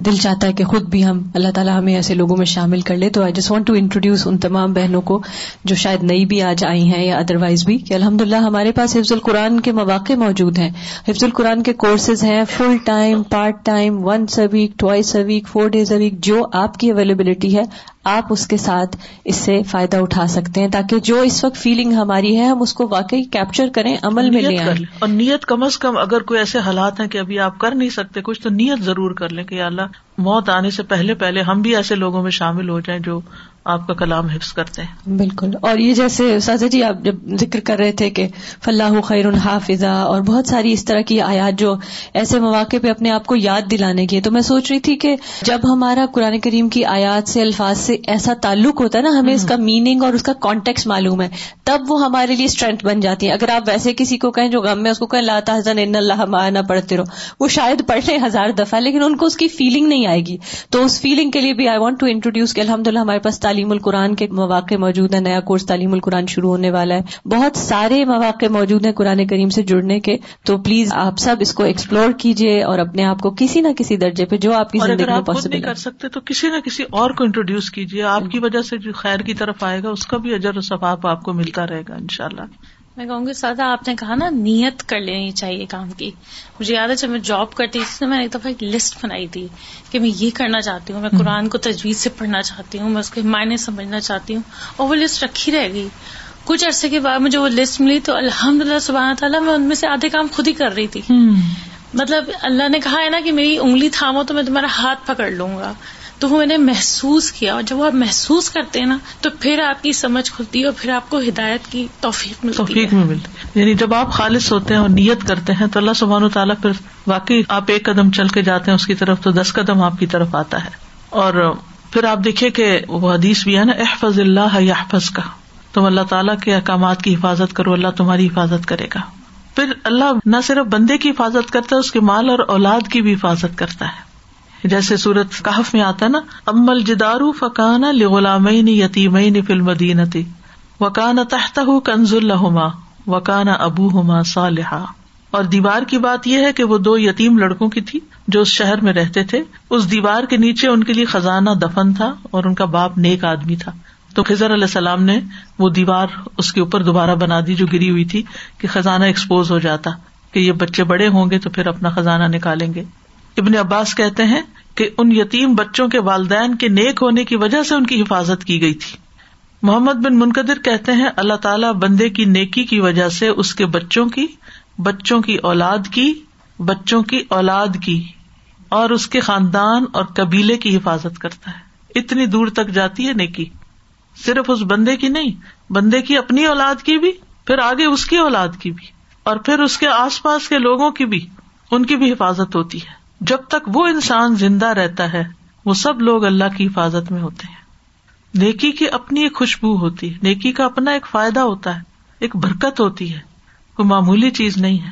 دل چاہتا ہے کہ خود بھی ہم اللہ تعالیٰ ہمیں ایسے لوگوں میں شامل کر لے۔ تو I just want to introduce ان تمام بہنوں کو جو شاید نئی بھی آج آئی ہیں یا ادر وائز بھی، کہ الحمد للہ ہمارے پاس حفظ القرآن کے مواقع موجود ہیں۔ حفظ القرآن کے کورسز ہیں full time part time once a week twice a week four days a week جو آپ کی اویلیبلٹی ہے۔ آپ اس کے ساتھ اس سے فائدہ اٹھا سکتے ہیں تاکہ جو اس وقت فیلنگ ہماری ہے ہم اس کو واقعی کیپچر کریں عمل میں لیں۔ اور نیت کم از کم اگر کوئی ایسے حالات ہیں کہ ابھی آپ کر نہیں سکتے کچھ تو نیت ضرور کر لیں کہ یا اللہ موت آنے سے پہلے پہلے ہم بھی ایسے لوگوں میں شامل ہو جائیں جو آپ کا کلام حفظ کرتے ہیں۔ بالکل۔ اور یہ جیسے سازا جی آپ جب ذکر کر رہے تھے کہ فلاح خیر الحافظہ اور بہت ساری اس طرح کی آیات جو ایسے مواقع پہ اپنے آپ کو یاد دلانے کی ہے تو میں سوچ رہی تھی کہ جب ہمارا قرآن کریم کی آیات سے الفاظ سے ایسا تعلق ہوتا ہے نا ہمیں اس کا میننگ اور اس کا کانٹیکس معلوم ہے۔ تب وہ ہمارے لیے اسٹرینتھ بن جاتی ہے اگر آپ ویسے کسی کو کہیں جو غم میں اس کو کہیں لاتا حسن ان اللہ مانا پڑھتے رہو۔ وہ شاید پڑھ لیں ہزار دفعہ لیکن ان کو اس کی فیلنگ نہیں آئے گی۔ تو اس فیلنگ کے لیے بھی آئی وانٹ ٹو انٹروڈیوس کہ الحمد للہ ہمارے پاس تعلیم القرآن کے مواقع موجود ہیں۔ نیا کورس تعلیم القرآن شروع ہونے والا ہے۔ بہت سارے مواقع موجود ہیں قرآن کریم سے جڑنے کے۔ تو پلیز آپ سب اس کو ایکسپلور کیجیے اور اپنے آپ کو کسی نہ کسی درجے پہ جو آپ کی زندگی میں پاسبل کر سکتے تو کسی نہ کسی اور کو انٹروڈیوس کیجیے آپ کی وجہ سے جو خیر کی طرف آئے گا اس کا بھی اجر و ثواب آپ کو ملتا رہے گا ان شاء اللہ میں کہوں گی سادہ آپ نے کہا نا نیت کر لینی چاہیے کام کی۔ مجھے یاد ہے جب میں جاب کرتی تھی تو میں نے ایک دفعہ ایک لسٹ بنائی تھی کہ میں یہ کرنا چاہتی ہوں میں قرآن کو تجویز سے پڑھنا چاہتی ہوں میں اس کے معنی سمجھنا چاہتی ہوں اور وہ لسٹ رکھی رہ گئی کچھ عرصے کے بعد مجھے وہ لسٹ ملی تو الحمد للہ سبحانہ تعالیٰ میں ان میں سے آدھے کام خود ہی کر رہی تھی۔ مطلب اللہ نے کہا ہے نا کہ میری انگلی تھامو تو میں تمہارا ہاتھ پکڑ لوں گا۔ تو وہ نے محسوس کیا اور جب وہ آپ محسوس کرتے ہیں نا تو پھر آپ کی سمجھ کھلتی ہے اور پھر آپ کو ہدایت کی توفیق ملتی توفیق میں ملتی۔ یعنی جب آپ خالص ہوتے ہیں اور نیت کرتے ہیں تو اللہ سبحان و تعالیٰ پھر واقعی آپ ایک قدم چل کے جاتے ہیں اس کی طرف تو دس قدم آپ کی طرف آتا ہے۔ اور پھر آپ دیکھیے کہ وہ حدیث بھی ہے نا احفظ اللہ یحفظ کا تم اللہ تعالیٰ کے احکامات کی حفاظت کرو اللہ تمہاری حفاظت کرے گا۔ پھر اللہ نہ صرف بندے کی حفاظت کرتا ہے اس کے مال اور اولاد کی بھی حفاظت کرتا ہے۔ جیسے سورت کہف میں آتا ہے نا امل جدارو فکان لغلامین یتیمین فل مدینتی وکان تحت کنز الحما وکان ابو ہما صالحا۔ اور دیوار کی بات یہ ہے کہ وہ دو یتیم لڑکوں کی تھی جو اس شہر میں رہتے تھے۔ اس دیوار کے نیچے ان کے لیے خزانہ دفن تھا اور ان کا باپ نیک آدمی تھا۔ تو خزر علیہ السلام نے وہ دیوار اس کے اوپر دوبارہ بنا دی جو گری ہوئی تھی کہ خزانہ ایکسپوز ہو جاتا، کہ یہ بچے بڑے ہوں گے تو پھر اپنا خزانہ نکالیں گے۔ ابن عباس کہتے ہیں کہ ان یتیم بچوں کے والدین کے نیک ہونے کی وجہ سے ان کی حفاظت کی گئی تھی۔ محمد بن منقدر کہتے ہیں، اللہ تعالیٰ بندے کی نیکی کی وجہ سے اس کے بچوں کی بچوں کی اولاد کی، بچوں کی اولاد کی، اور اس کے خاندان اور قبیلے کی حفاظت کرتا ہے۔ اتنی دور تک جاتی ہے نیکی۔ صرف اس بندے کی نہیں، بندے کی اپنی اولاد کی بھی، پھر آگے اس کی اولاد کی بھی، اور پھر اس کے آس پاس کے لوگوں کی بھی، ان کی بھی حفاظت ہوتی ہے۔ جب تک وہ انسان زندہ رہتا ہے، وہ سب لوگ اللہ کی حفاظت میں ہوتے ہیں۔ نیکی کی اپنی ایک خوشبو ہوتی ہے۔ نیکی کا اپنا ایک فائدہ ہوتا ہے۔ ایک برکت ہوتی ہے۔ کوئی معمولی چیز نہیں ہے۔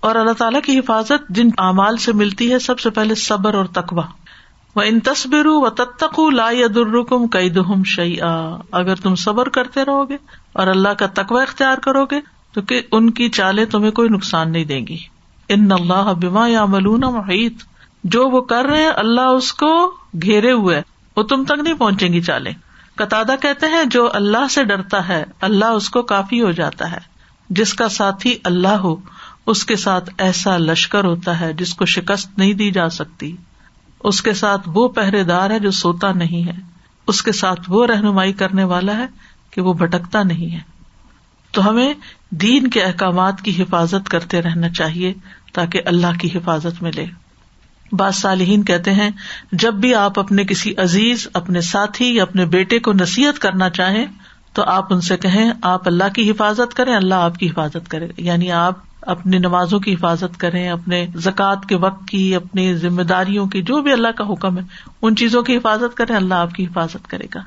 اور اللہ تعالیٰ کی حفاظت جن اعمال سے ملتی ہے، سب سے پہلے صبر اور تقوا وہ ان تصبر و تتق لا درکم کئی دہم شعی اگر تم صبر کرتے رہو گے اور اللہ کا تقوا اختیار کرو گے، تو کہ ان کی چالیں تمہیں کوئی نقصان نہیں دیں گی۔ ان اللہ بما یا ملون محیط۔ جو وہ کر رہے ہیں، اللہ اس کو گھیرے ہوئے وہ تم تک نہیں پہنچیں گی چالیں۔ قطع کہتے ہیں، جو اللہ سے ڈرتا ہے، اللہ اس کو کافی ہو جاتا ہے۔ جس کا ساتھی اللہ ہو، اس کے ساتھ ایسا لشکر ہوتا ہے جس کو شکست نہیں دی جا سکتی۔ اس کے ساتھ وہ پہرے دار ہے جو سوتا نہیں ہے۔ اس کے ساتھ وہ رہنمائی کرنے والا ہے کہ وہ بھٹکتا نہیں ہے۔ تو ہمیں دین کے احکامات کی حفاظت کرتے رہنا چاہیے۔ تاکہ اللہ کی حفاظت ملے۔ بعض صالحین کہتے ہیں، جب بھی آپ اپنے کسی عزیز، اپنے ساتھی یا اپنے بیٹے کو نصیحت کرنا چاہیں، تو آپ ان سے کہیں، آپ اللہ کی حفاظت کریں، اللہ آپ کی حفاظت کرے۔ یعنی آپ اپنی نمازوں کی حفاظت کریں، اپنے زکوٰۃ کے وقت کی، اپنی ذمہ داریوں کی، جو بھی اللہ کا حکم ہے، ان چیزوں کی حفاظت کریں، اللہ آپ کی حفاظت کرے گا۔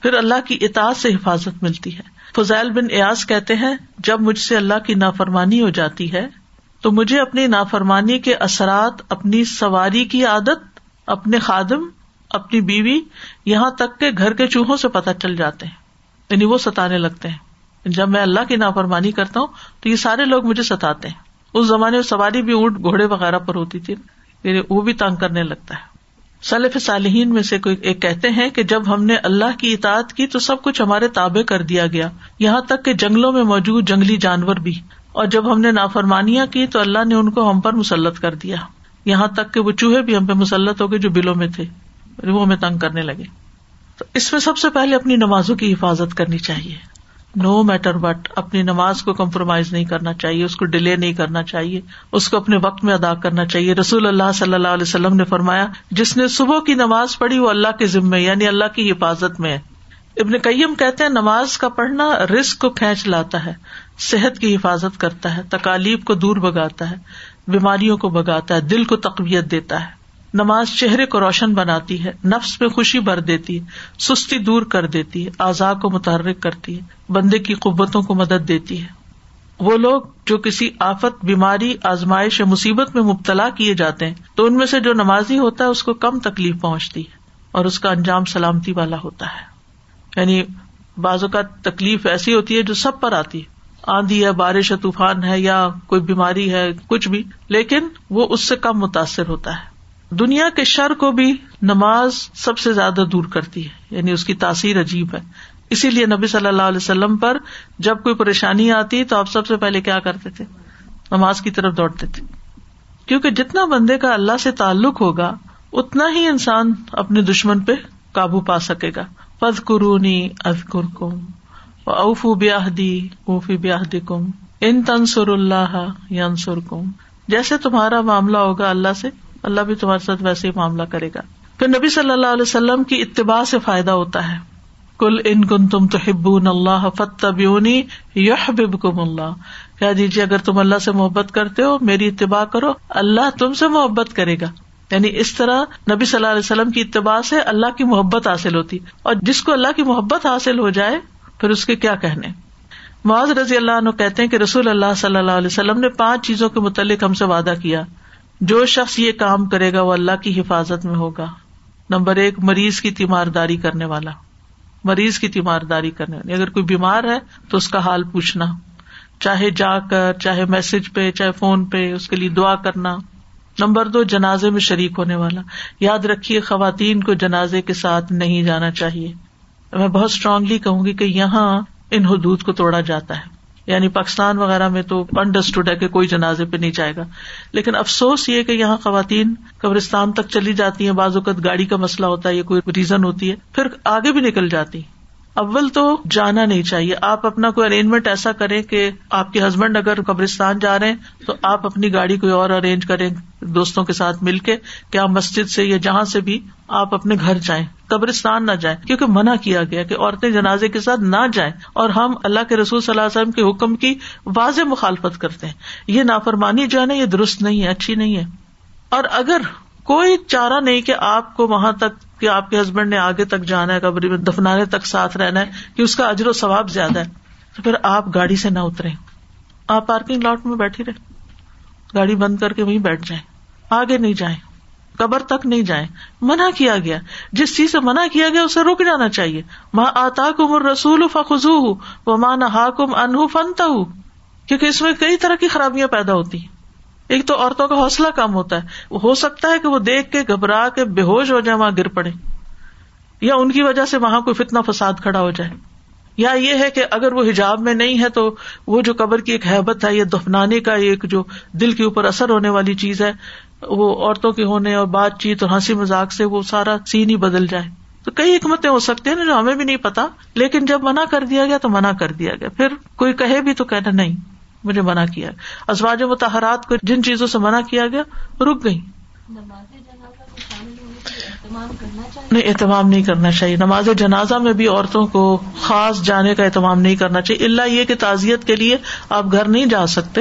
پھر اللہ کی اطاعت سے حفاظت ملتی ہے۔ فضائل بن ایاز کہتے ہیں، جب مجھ سے اللہ کی نافرمانی ہو جاتی ہے تو مجھے اپنی نافرمانی کے اثرات، اپنی سواری کی عادت، اپنے خادم، اپنی بیوی یہاں تک کہ گھر کے چوہوں سے پتہ چل جاتے ہیں۔ یعنی وہ ستانے لگتے ہیں۔ جب میں اللہ کی نافرمانی کرتا ہوں تو یہ سارے لوگ مجھے ستاتے ہیں۔ اس زمانے میں سواری بھی اونٹ گھوڑے وغیرہ پر ہوتی تھی یعنی وہ بھی تنگ کرنے لگتا ہے۔ سلف صالحین میں سے کوئی ایک کہتے ہیں کہ جب ہم نے اللہ کی اطاعت کی تو سب کچھ ہمارے تابے کر دیا گیا۔ یہاں تک کہ جنگلوں میں موجود جنگلی جانور بھی۔ اور جب ہم نے نافرمانیاں کی تو اللہ نے ان کو ہم پر مسلط کر دیا۔ یہاں تک کہ وہ چوہے بھی ہم پہ مسلط ہو گئے جو بلوں میں تھے۔ وہ ہمیں تنگ کرنے لگے۔ تو اس میں سب سے پہلے اپنی نمازوں کی حفاظت کرنی چاہیے۔ نو میٹر وٹ اپنی نماز کو کمپرومائز نہیں کرنا چاہیے، اس کو ڈیلے نہیں کرنا چاہیے، اس کو اپنے وقت میں ادا کرنا چاہیے۔ رسول اللہ صلی اللہ علیہ وسلم نے فرمایا، جس نے صبح کی نماز پڑھی وہ اللہ کے ذمے یعنی اللہ کی حفاظت میں ہے۔ ابن کئیم کہتے ہیں، نماز کا پڑھنا رسک کو کھینچ لاتا ہے۔ صحت کی حفاظت کرتا ہے، تکالیف کو دور بگاتا ہے، بیماریوں کو بگاتا ہے، دل کو تقویت دیتا ہے۔ نماز چہرے کو روشن بناتی ہے، نفس میں خوشی بھر دیتی ہے، سستی دور کر دیتی ہے، اعضاء کو متحرک کرتی ہے، بندے کی قوتوں کو مدد دیتی ہے۔ وہ لوگ جو کسی آفت، بیماری، آزمائش یا مصیبت میں مبتلا کیے جاتے ہیں، تو ان میں سے جو نمازی ہوتا ہے، اس کو کم تکلیف پہنچتی ہے اور اس کا انجام سلامتی والا ہوتا ہے۔ یعنی بازو کا تکلیف ایسی ہوتی ہے جو سب پر آتی ہے۔ آندھی ہے، بارش ہے، طوفان ہے یا کوئی بیماری ہے، کچھ بھی، لیکن وہ اس سے کم متاثر ہوتا ہے۔ دنیا کے شر کو بھی نماز سب سے زیادہ دور کرتی ہے یعنی اس کی تاثیر عجیب ہے۔ اسی لیے نبی صلی اللہ علیہ وسلم پر جب کوئی پریشانی آتی تو آپ سب سے پہلے کیا کرتے تھے؟ نماز کی طرف دوڑتے تھے۔ کیونکہ جتنا بندے کا اللہ سے تعلق ہوگا، اتنا ہی انسان اپنے دشمن پہ قابو پا سکے گا۔ فض قرونی ازکر اوفو بیاہدی اوفی بیاہدی کم ان تنسر اللہ ینسر کم جیسے تمہارا معاملہ ہوگا اللہ سے، اللہ بھی تمہارے ساتھ ویسے ہی معاملہ کرے گا۔ پھر نبی صلی اللہ علیہ وسلم کی اتباع سے فائدہ ہوتا ہے۔ کل ان کن تم تو ہبون اللہ فتبیونی یح کم اللہ کہہ دیجیے اگر تم اللہ سے محبت کرتے ہو، میری اتباع کرو، اللہ تم سے محبت کرے گا۔ یعنی اس طرح نبی صلی اللہ علیہ وسلم کی اتباع سے اللہ کی محبت حاصل ہوتی۔ اور جس کو اللہ کی محبت حاصل ہو جائے پھر اس کے کیا کہنے؟ معاذ رضی اللہ عنہ کہتے ہیں کہ رسول اللہ صلی اللہ علیہ وسلم نے پانچ چیزوں کے متعلق ہم سے وعدہ کیا۔ جو شخص یہ کام کرے گا وہ اللہ کی حفاظت میں ہوگا۔ نمبر ایک، مریض کی تیمارداری کرنے والا۔ مریض کی تیمارداری کرنے والی اگر کوئی بیمار ہے تو اس کا حال پوچھنا۔ چاہے جا کر، چاہے میسج پہ، چاہے فون پہ اس کے لیے دعا کرنا۔ نمبر دو، جنازے میں شریک ہونے والا۔ یاد رکھیے، خواتین کو جنازے کے ساتھ نہیں جانا چاہیے۔ میں بہت اسٹرانگلی کہوں گی کہ یہاں ان حدود کو توڑا جاتا ہے۔ یعنی پاکستان وغیرہ میں تو انڈرسٹوڈ ہے کہ کوئی جنازے پہ نہیں جائے گا۔ لیکن افسوس یہ کہ یہاں خواتین قبرستان تک چلی جاتی ہیں، بعض اوقات گاڑی کا مسئلہ ہوتا ہے یا کوئی ریزن ہوتی ہے، پھر آگے بھی نکل جاتی اول تو جانا نہیں چاہیے۔ آپ اپنا کوئی ارینجمنٹ ایسا کریں کہ آپ کے ہسبینڈ اگر قبرستان جا رہے ہیں تو آپ اپنی گاڑی کوئی اور ارینج کریں دوستوں کے ساتھ مل کے۔ کیا مسجد سے یا جہاں سے بھی آپ اپنے گھر جائیں۔ قبرستان نہ جائیں۔ کیونکہ منع کیا گیا کہ عورتیں جنازے کے ساتھ نہ جائیں اور ہم اللہ کے رسول صلی اللہ علیہ وسلم کے حکم کی واضح مخالفت کرتے ہیں۔ یہ نافرمانی جو ہے نا، یہ درست نہیں ہے، اچھی نہیں ہے۔ اور اگر کوئی چارہ نہیں کہ آپ کو وہاں تک کہ آپ کے ہسبینڈ نے آگے تک جانا ہے قبری میں دفنانے تک ساتھ رہنا ہے کہ اس کا اجر و ثواب زیادہ ہے۔ تو پھر آپ گاڑی سے نہ اترے آپ پارکنگ لاٹ میں بیٹھی رہے گاڑی بند کر کے وہیں بیٹھ جائیں۔ آگے نہیں جائیں۔ قبر تک نہیں جائیں۔ منع کیا گیا۔ جس چیز سے منع کیا گیا، اسے رک جانا چاہیے۔ ماں آتا کم رسول فخو وہ ماں نہ کم انہ فنتا ہوں کیونکہ اس میں کئی طرح کی خرابیاں پیدا ہوتی ہیں۔ ایک تو عورتوں کا حوصلہ کم ہوتا ہے۔ ہو سکتا ہے کہ وہ دیکھ کے گھبرا کے بے ہوش ہو جائے وہاں گر پڑے۔ یا ان کی وجہ سے وہاں کوئی فتنا فساد کھڑا ہو جائے۔ یا یہ ہے کہ اگر وہ حجاب میں نہیں ہے تو وہ جو قبر کی ایک حیبت ہے یا دفنانے کا ایک جو دل کے اوپر اثر ہونے والی چیز ہے، وہ عورتوں کے ہونے اور بات چیت اور ہنسی مزاق سے وہ سارا سین ہی بدل جائے۔ تو کئی حکمتیں ہو سکتی ہیں جو ہمیں بھی نہیں پتا۔ لیکن جب منع کر دیا گیا تو منع کر دیا گیا۔ پھر کوئی کہے بھی تو کہنا نہیں۔ مجھے منع کیا ازواج متحرات کو جن چیزوں سے منع کیا گیا رک گئی نہیں اہتمام نہیں کرنا چاہیے۔ نماز جنازہ میں بھی عورتوں کو خاص جانے کا اہتمام نہیں کرنا چاہیے۔ اللہ یہ کہ تعزیت کے لیے آپ گھر نہیں جا سکتے۔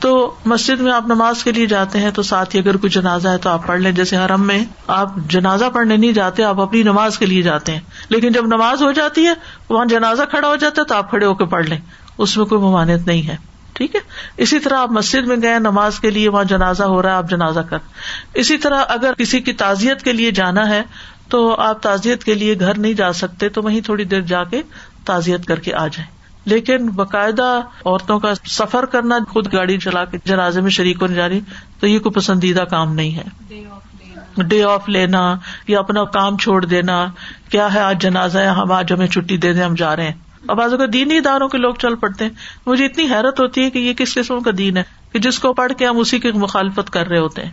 تو مسجد میں آپ نماز کے لیے جاتے ہیں تو ساتھ ہی اگر کوئی جنازہ ہے تو آپ پڑھ لیں۔ جیسے حرم میں آپ جنازہ پڑھنے نہیں جاتے آپ اپنی نماز کے لیے جاتے ہیں۔ لیکن جب نماز ہو جاتی ہے وہاں جنازہ کھڑا ہو جاتا ہے تو آپ کھڑے ہو کے پڑھ لیں۔ اس میں کوئی ممانعت نہیں ہے۔ ٹھیک ہے؟ اسی طرح آپ مسجد میں گئے نماز کے لیے وہاں جنازہ ہو رہا ہے آپ جنازہ کر۔ اسی طرح اگر کسی کی تعزیت کے لیے جانا ہے تو آپ تعزیت کے لیے گھر نہیں جا سکتے تو وہیں تھوڑی دیر جا کے تعزیت کر کے آ جائیں۔ لیکن باقاعدہ عورتوں کا سفر کرنا خود گاڑی چلا کے جنازے میں شریک ہونے جا رہی تو یہ کوئی پسندیدہ کام نہیں ہے۔ ڈے آف لینا یا اپنا کام چھوڑ دینا کیا ہے آج جنازہ ہے ہم آج ہمیں چھٹی دے دیں ہم جا رہے ہیں۔ اب بازو کا دینی اداروں کے لوگ چل پڑتے ہیں۔ مجھے اتنی حیرت ہوتی ہے کہ یہ کس قسم کا دین ہے کہ جس کو پڑھ کے ہم اسی کی مخالفت کر رہے ہوتے ہیں۔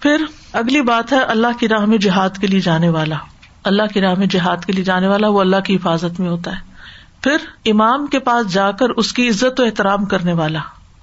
پھر اگلی بات ہے، اللہ کی راہ میں جہاد کے لیے جانے والا۔ اللہ کی راہ میں جہاد کے لیے جانے والا وہ اللہ کی حفاظت میں ہوتا ہے۔ پھر امام کے پاس جا کر اس کی عزت و احترام کرنے والا۔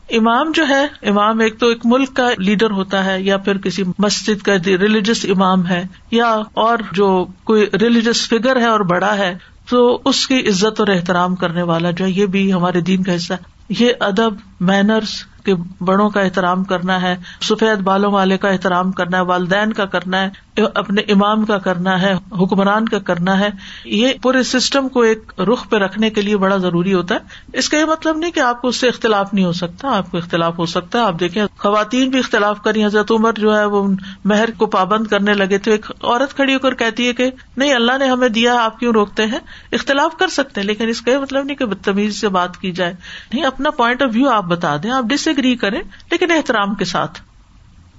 امام جو ہے، امام ایک تو ایک ملک کا لیڈر ہوتا ہے یا پھر کسی مسجد کا ریلیجس امام ہے یا اور جو کوئی ریلیجس فگر ہے اور بڑا ہے تو اس کی عزت اور احترام کرنے والا جو ہے، یہ بھی ہمارے دین کا حصہ ہے۔ یہ ادب مینرس کے بڑوں کا احترام کرنا ہے، سفید بالوں والے کا احترام کرنا ہے، والدین کا کرنا ہے۔ اپنے امام کا کرنا ہے، حکمران کا کرنا ہے، یہ پورے سسٹم کو ایک رخ پہ رکھنے کے لیے بڑا ضروری ہوتا ہے۔ اس کا یہ مطلب نہیں کہ آپ کو اس سے اختلاف نہیں ہو سکتا، آپ کو اختلاف ہو سکتا ہے۔ آپ دیکھیں، خواتین بھی اختلاف کری۔ حضرت عمر جو ہے، وہ مہر کو پابند کرنے لگے تو ایک عورت کھڑی ہو کر کہتی ہے کہ نہیں، اللہ نے ہمیں دیا، آپ کیوں روکتے ہیں؟ اختلاف کر سکتے ہیں، لیکن اس کا یہ مطلب نہیں کہ بدتمیزی سے بات کی جائے۔ نہیں، اپنا پوائنٹ آف ویو آپ بتا دیں، آپ ڈس ایگری کریں، لیکن احترام کے ساتھ۔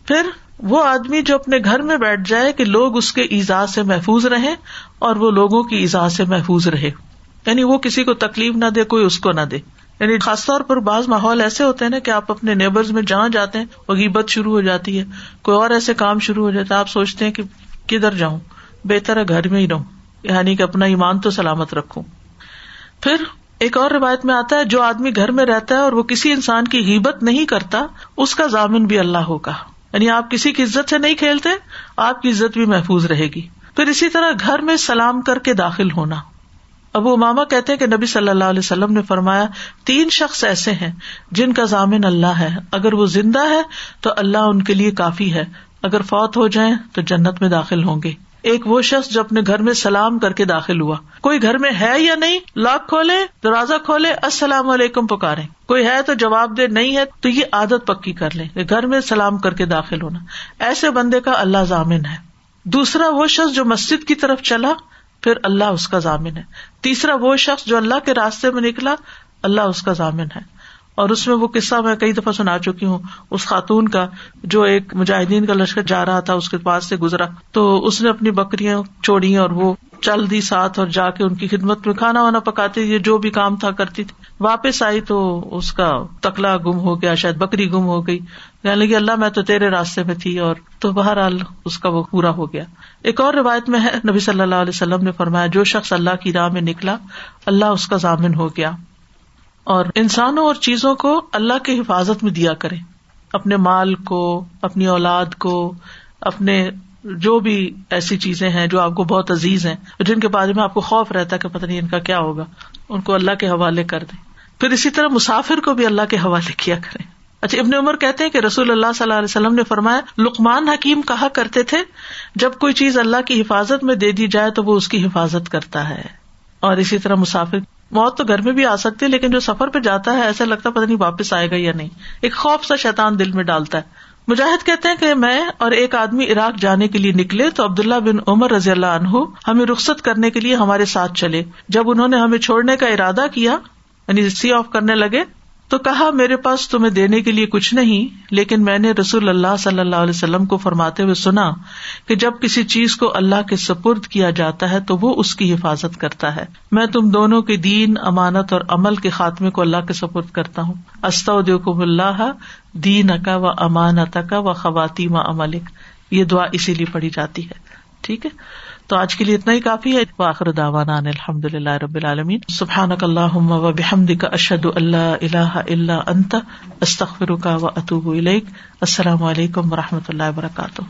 پھر وہ آدمی جو اپنے گھر میں بیٹھ جائے کہ لوگ اس کے ایزا سے محفوظ رہے اور وہ لوگوں کی ایزا سے محفوظ رہے۔ یعنی وہ کسی کو تکلیف نہ دے، کوئی اس کو نہ دے۔ یعنی خاص طور پر بعض ماحول ایسے ہوتے ہیں نا کہ آپ اپنے نیبرز میں جہاں جاتے ہیں وہ غیبت شروع ہو جاتی ہے۔ کوئی اور ایسے کام شروع ہو جاتا ہے، آپ سوچتے ہیں کہ کدھر جاؤں؟ بہتر ہے گھر میں ہی رہوں۔ یعنی کہ اپنا ایمان تو سلامت رکھوں۔ پھر ایک اور روایت میں آتا ہے، جو آدمی گھر میں رہتا ہے اور وہ کسی انسان کی غیبت نہیں کرتا، اس کا ضامن بھی اللہ ہوگا۔ یعنی آپ کسی کی عزت سے نہیں کھیلتے، آپ کی عزت بھی محفوظ رہے گی۔ پھر اسی طرح گھر میں سلام کر کے داخل ہونا۔ ابو اماما کہتے ہیں کہ نبی صلی اللہ علیہ وسلم نے فرمایا، تین شخص ایسے ہیں جن کا ضامن اللہ ہے۔ اگر وہ زندہ ہے تو اللہ ان کے لیے کافی ہے۔ اگر فوت ہو جائیں تو جنت میں داخل ہوں گے۔ ایک وہ شخص جو اپنے گھر میں سلام کر کے داخل ہوا۔ کوئی گھر میں ہے یا نہیں؟ لاک کھولے، دروازہ کھولے، السلام علیکم پکارے۔ کوئی ہے تو جواب دے، نہیں ہے تو یہ عادت پکی کر لیں گھر میں سلام کر کے داخل ہونا۔ ایسے بندے کا اللہ ضامن ہے۔ دوسرا وہ شخص جو مسجد کی طرف چلا، پھر اللہ اس کا ضامن ہے۔ تیسرا وہ شخص جو اللہ کے راستے میں نکلا، اللہ اس کا ضامن ہے۔ اور اس میں وہ قصہ میں کئی دفعہ سنا چکی ہوں۔ اس خاتون کا جو ایک مجاہدین کا لشکر جا رہا تھا، اس کے پاس سے گزرا۔ تو اس نے اپنی بکریاں چھوڑی اور وہ چل دی ساتھ اور جا کے ان کی خدمت میں کھانا وانا پکاتی تھی، جو بھی کام تھا کرتی تھی۔ واپس آئی تو اس کا تکلا گم ہو گیا، شاید بکری گم ہو گئی۔ کہنے لگی، اللہ میں تو تیرے راستے میں تھی اور تو بہرحال اس کا وہ پورا ہو گیا۔ ایک اور روایت میں ہے، نبی صلی اللہ علیہ وسلم نے فرمایا، جو شخص اللہ کی راہ میں نکلا، اللہ اس کا ضامن ہو گیا۔ اور انسانوں اور چیزوں کو اللہ کی حفاظت میں دیا کرے اپنے مال کو، اپنی اولاد کو، اپنے جو بھی ایسی چیزیں ہیں جو آپ کو بہت عزیز ہیں، جن کے بارے میں آپ کو خوف رہتا ہے کہ پتہ نہیں ان کا کیا ہوگا۔ ان کو اللہ کے حوالے کر دیں۔ پھر اسی طرح مسافر کو بھی اللہ کے حوالے کیا کریں۔ اچھا ابن عمر کہتے ہیں کہ رسول اللہ صلی اللہ علیہ وسلم نے فرمایا لکمان حکیم کہا کرتے تھے، جب کوئی چیز اللہ کی حفاظت میں دے دی جائے تو وہ اس کی حفاظت کرتا ہے۔ اور اسی طرح مسافر موت تو گھر میں بھی آ سکتی ہے، لیکن جو سفر پہ جاتا ہے، ایسا لگتا پتا نہیں واپس آئے گا یا نہیں۔ ایک خوف سا شیطان دل میں ڈالتا ہے۔ مجاہد کہتے ہیں کہ میں اور ایک آدمی عراق جانے کے لیے نکلے تو عبداللہ بن عمر رضی اللہ عنہ ہمیں رخصت کرنے کے لیے ہمارے ساتھ چلے۔ جب انہوں نے ہمیں چھوڑنے کا ارادہ کیا یعنی سی آف کرنے لگے تو کہا، میرے پاس تمہیں دینے کے لیے کچھ نہیں، لیکن میں نے رسول اللہ صلی اللہ علیہ وسلم کو فرماتے ہوئے سنا کہ جب کسی چیز کو اللہ کے سپرد کیا جاتا ہے تو وہ اس کی حفاظت کرتا ہے۔ میں تم دونوں کے دین، امانت اور عمل کے خاتمے کو اللہ کے سپرد کرتا ہوں۔ استعدم اللہ دین کا و امانت کا و خواتین عملک۔ یہ دعا اسی لیے پڑھی جاتی ہے۔ ٹھیک ہے؟ تو آج کے لیے اتنا ہی کافی ہے۔ آخر داوانا الحمد للہ رب العالمین۔ سبحان اللہ و بحمد کا اشد اللہ اللہ اللہ انت استخر کا و اطوب السلام علیکم و رحمۃ اللہ وبرکاتہ۔